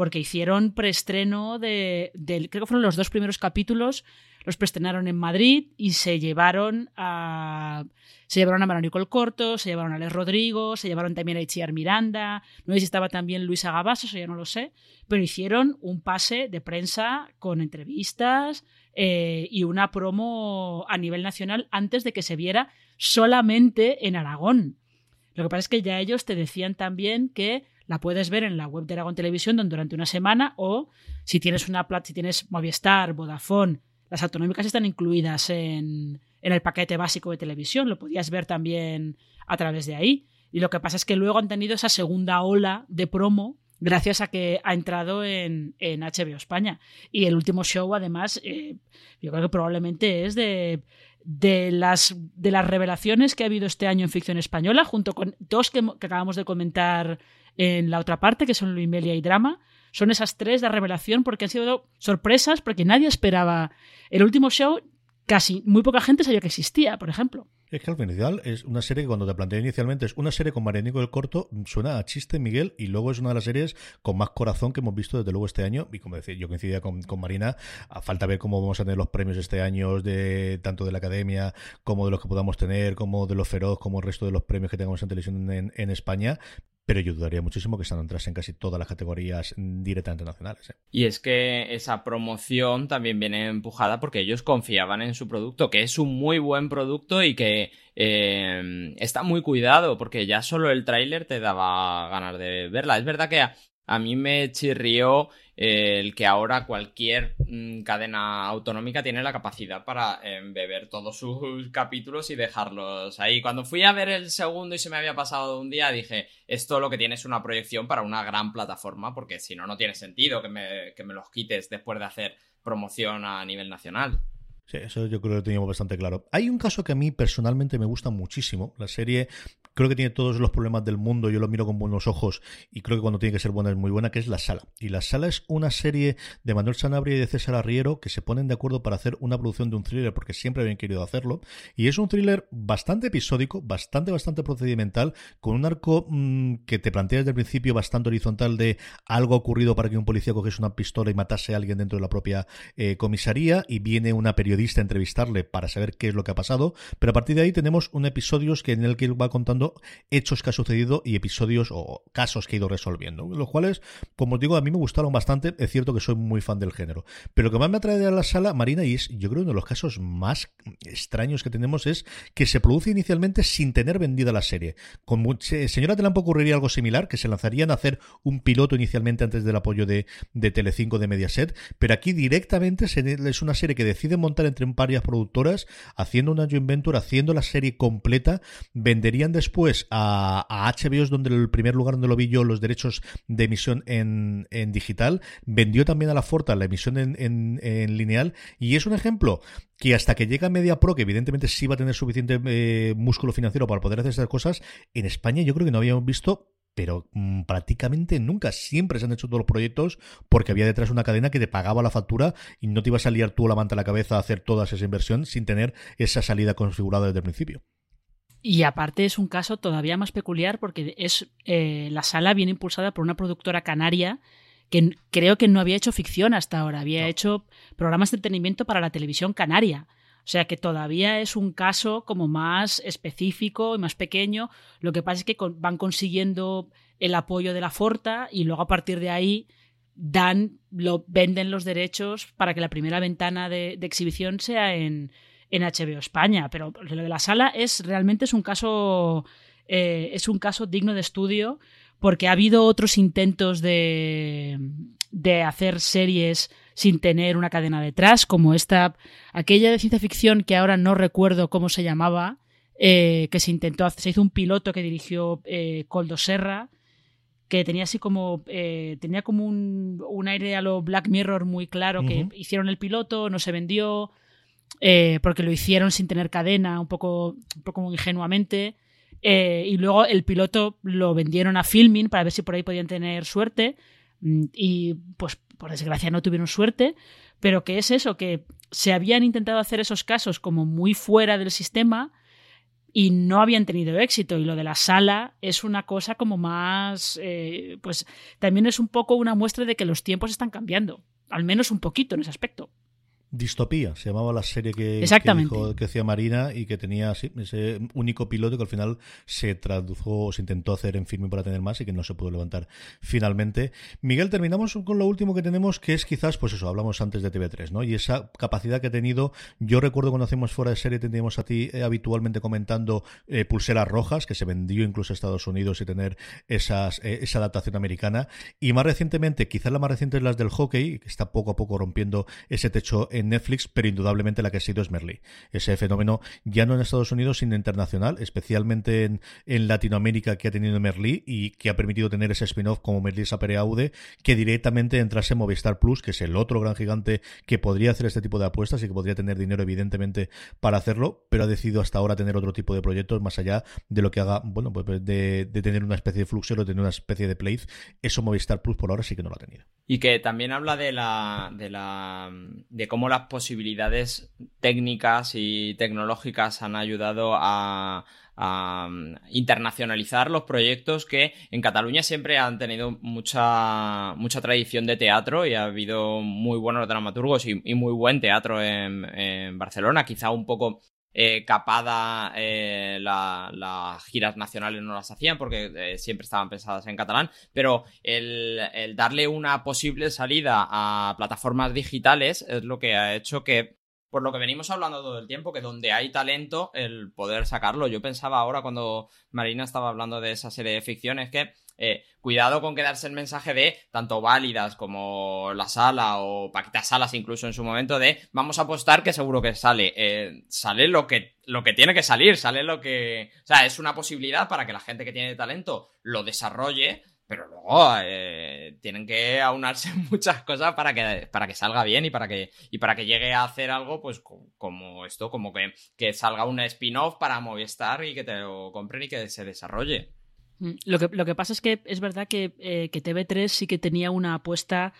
porque hicieron preestreno de, creo que fueron los dos primeros capítulos, los preestrenaron en Madrid y se llevaron a se llevaron a el Corto, se llevaron a Les Rodrigo, se llevaron también a Itziar Miranda, no sé si estaba también Luis Agabas, eso ya no lo sé, pero hicieron un pase de prensa con entrevistas eh, y una promo a nivel nacional antes de que se viera solamente en Aragón. Lo que pasa es que ya ellos te decían también que la puedes ver en la web de Aragón Televisión durante una semana o si tienes una si tienes Movistar, Vodafone, las autonómicas están incluidas en, en el paquete básico de televisión, lo podías ver también a través de ahí. Y lo que pasa es que luego han tenido esa segunda ola de promo gracias a que ha entrado en, en HBO España. Y el último show, además, eh, yo creo que probablemente es de, de, las, de las revelaciones que ha habido este año en ficción española, junto con dos que, que acabamos de comentar en la otra parte, que son Luimelia y Drama. Son esas tres de revelación porque han sido sorpresas, porque nadie esperaba. El último show, casi muy poca gente sabía que existía, por ejemplo. Es que al final es una serie que cuando te planteé inicialmente es una serie con Marianico del Corto, suena a chiste, Miguel, y luego es una de las series con más corazón que hemos visto desde luego este año. Y como decía, yo coincidía con, Marina, a falta ver cómo vamos a tener los premios este año, de tanto de la academia como de los que podamos tener, como de los feroz, como el resto de los premios que tengamos en televisión en España pero yo dudaría muchísimo que se entrase en casi todas las categorías directamente nacionales. ¿eh? Y es que esa promoción también viene empujada porque ellos confiaban en su producto, que es un muy buen producto y que eh, está muy cuidado, porque ya solo el tráiler te daba ganas de verla. Es verdad que a mí me chirrió eh, el que ahora cualquier mm, cadena autonómica tiene la capacidad para beber todos sus capítulos y dejarlos ahí. Cuando fui a ver el segundo y se me había pasado un día, dije, esto lo que tiene es una proyección para una gran plataforma, porque si no, no tiene sentido que me, que me los quites después de hacer promoción a nivel nacional. Sí, eso yo creo que lo teníamos bastante claro. Hay un caso que a mí personalmente me gusta muchísimo. La serie creo que tiene todos los problemas del mundo, yo lo miro con buenos ojos y creo que cuando tiene que ser buena es muy buena, que es La Sala. Y La Sala es una serie de Manuel Sanabria y de César Arriero que se ponen de acuerdo para hacer una producción de un thriller porque siempre habían querido hacerlo. Y es un thriller bastante episódico, bastante, bastante procedimental, con un arco mm, que te plantea desde el principio bastante horizontal de algo ocurrido para que un policía cogiese una pistola y matase a alguien dentro de la propia eh, comisaría y viene una periodista a entrevistarle para saber qué es lo que ha pasado, pero a partir de ahí tenemos un episodio en el que va contando hechos que ha sucedido y episodios o casos que ha ido resolviendo, los cuales, como os digo, a mí me gustaron bastante, es cierto que soy muy fan del género, pero lo que más me atrae de la sala, Marina, y es yo creo uno de los casos más extraños que tenemos es que se produce inicialmente sin tener vendida la serie. Con señora Telampo ocurriría algo similar, que se lanzarían a hacer un piloto inicialmente antes del apoyo de, de Telecinco de Mediaset, pero aquí directamente es una serie que decide montar entre varias productoras, haciendo una joint venture, haciendo la serie completa, venderían después a, a HBO, donde el primer lugar donde lo vi yo, los derechos de emisión en, digital, vendió también a la Forta la emisión en, lineal, y es un ejemplo que hasta que llega Media Pro, que evidentemente sí va a tener suficiente eh, músculo financiero para poder hacer estas cosas, en España yo creo que no habíamos visto pero mm, prácticamente nunca. Siempre se han hecho todos los proyectos porque había detrás una cadena que te pagaba la factura y no te ibas a liar tú la manta a la cabeza a hacer toda esa inversión sin tener esa salida configurada desde el principio. Y aparte es un caso todavía más peculiar porque es eh, la sala viene impulsada por una productora canaria que creo que no había hecho ficción hasta ahora, había hecho programas de entretenimiento para la televisión canaria. O sea que todavía es un caso como más específico y más pequeño. Lo que pasa es que van consiguiendo el apoyo de la Forta y luego a partir de ahí dan, lo, venden los derechos para que la primera ventana de, exhibición sea en, en, HBO España. Pero lo de la sala es realmente es un caso eh, es un caso digno de estudio porque ha habido otros intentos de, de hacer series sin tener una cadena detrás, como esta, aquella de ciencia ficción que ahora no recuerdo cómo se llamaba, eh, que se intentó hacer, se hizo un piloto que dirigió eh, Coldo Serra, que tenía así como, eh, tenía como un, un, aire a lo Black Mirror muy claro, que hicieron el piloto, no se vendió, porque lo hicieron sin tener cadena, un poco, un poco ingenuamente. y luego el piloto lo vendieron a Filming para ver si por ahí podían tener suerte. Mm, y pues por desgracia no tuvieron suerte, pero que es eso, que se habían intentado hacer esos casos como muy fuera del sistema y no habían tenido éxito. Y lo de la sala es una cosa como más, eh, pues también es un poco una muestra de que los tiempos están cambiando, al menos un poquito en ese aspecto. Distopía, se llamaba la serie que, que, hacía Marina y que tenía ese único piloto que al final se tradujo o se intentó hacer en firme para tener más y que no se pudo levantar finalmente. Miguel, terminamos con lo último que tenemos, que es quizás, pues eso, hablamos antes de TV3, ¿no? Y esa capacidad que ha tenido, yo recuerdo cuando hacemos fuera de serie, teníamos a ti eh, habitualmente comentando eh, pulseras rojas, que se vendió incluso a Estados Unidos y tener esas, eh, esa adaptación americana. Y más recientemente, quizás la más reciente es las del hockey, que está poco a poco rompiendo ese techo en Netflix, pero indudablemente la que ha sido es Merlí. Ese fenómeno ya no en Estados Unidos, sino internacional, especialmente en, Latinoamérica que ha tenido Merlí y que ha permitido tener ese spin-off como Merlí Sapere Aude, que directamente entrase en Movistar Plus, que es el otro gran gigante que podría hacer este tipo de apuestas y que podría tener dinero evidentemente para hacerlo, pero ha decidido hasta ahora tener otro tipo de proyectos más allá de lo que haga, bueno, pues de, tener una especie de fluxero, de tener una especie de place. Eso Movistar Plus por ahora sí que no lo ha tenido. Y que también habla de la, de la de cómo las posibilidades técnicas y tecnológicas han ayudado a, internacionalizar los proyectos que en Cataluña siempre han tenido mucha, mucha tradición de teatro y ha habido muy buenos dramaturgos y, muy buen teatro en, Barcelona, quizá un poco eh, capada eh, las giras nacionales no las hacían porque eh, siempre estaban pensadas en catalán, pero el, el darle una posible salida a plataformas digitales es lo que ha hecho que por lo que venimos hablando todo el tiempo, que donde hay talento, el poder sacarlo. Yo pensaba ahora cuando Marina estaba hablando de esa serie de ficciones que eh, cuidado con quedarse el mensaje de tanto válidas como la sala o Paquita Salas incluso en su momento de vamos a apostar que seguro que sale. Eh, sale lo que, lo que tiene que salir, sale lo que... O sea, es una posibilidad para que la gente que tiene talento lo desarrolle, pero luego eh, tienen que aunarse muchas cosas para que, para que salga bien y para que, y para que llegue a hacer algo, pues como esto, como que, que salga un spin-off para Movistar y que te lo compren y que se desarrolle. Mm, lo que, lo que pasa es que es verdad que, eh, que TV3 sí que tenía una apuesta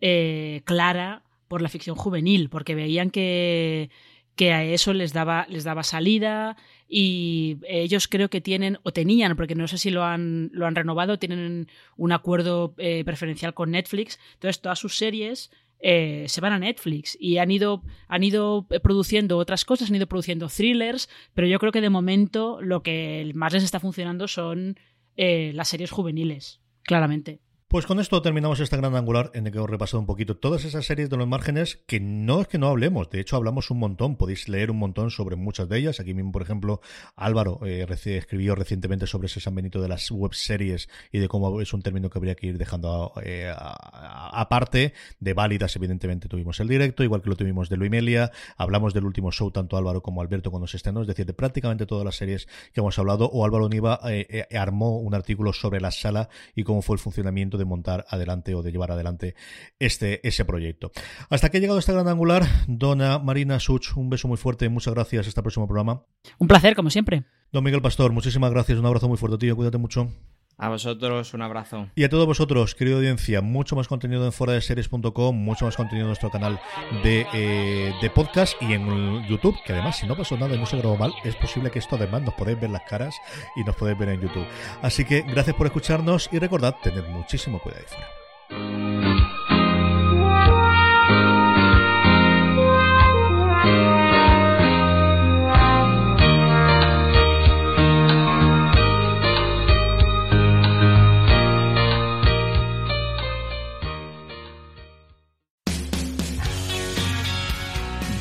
eh, clara por la ficción juvenil, porque veían que, que a eso les daba, les daba salida y ellos creo que tienen, o tenían, porque no sé si lo han, lo han renovado, tienen un acuerdo eh, preferencial con Netflix, entonces todas sus series se van a Netflix y han ido, han ido produciendo otras cosas, han ido produciendo thrillers, pero yo creo que de momento lo que más les está funcionando son eh, las series juveniles, claramente. Pues con esto terminamos esta gran angular en el que hemos repasado un poquito todas esas series de los márgenes que no es que no hablemos, de hecho hablamos un montón, podéis leer un montón sobre muchas de ellas. Aquí mismo, por ejemplo, Álvaro eh, escribió recientemente sobre ese San Benito de las web series y de cómo es un término que habría que ir dejando eh, aparte. De válidas, evidentemente, tuvimos el directo, igual que lo tuvimos de Luimelia. Hablamos del último show, tanto Álvaro como Alberto, cuando se estrenó, es decir, de prácticamente todas las series que hemos hablado. O Álvaro Niva eh, armó un artículo sobre la sala y cómo fue el funcionamiento de montar adelante o de llevar adelante este, ese proyecto. Hasta que ha llegado esta gran angular, dona Marina Such, un beso muy fuerte, muchas gracias, hasta el próximo programa. Un placer, como siempre. Don Miguel Pastor, muchísimas gracias, un abrazo muy fuerte, tío, cuídate mucho. A vosotros un abrazo. Y a todos vosotros, querida audiencia, mucho más contenido en fuera de series.com, mucho más contenido en nuestro canal de, eh, de, podcast y en YouTube, que además si no pasó nada y no se grabó mal, es posible que esto además nos podéis ver las caras y nos podéis ver en YouTube. Así que gracias por escucharnos y recordad, tened muchísimo cuidado ahí fuera.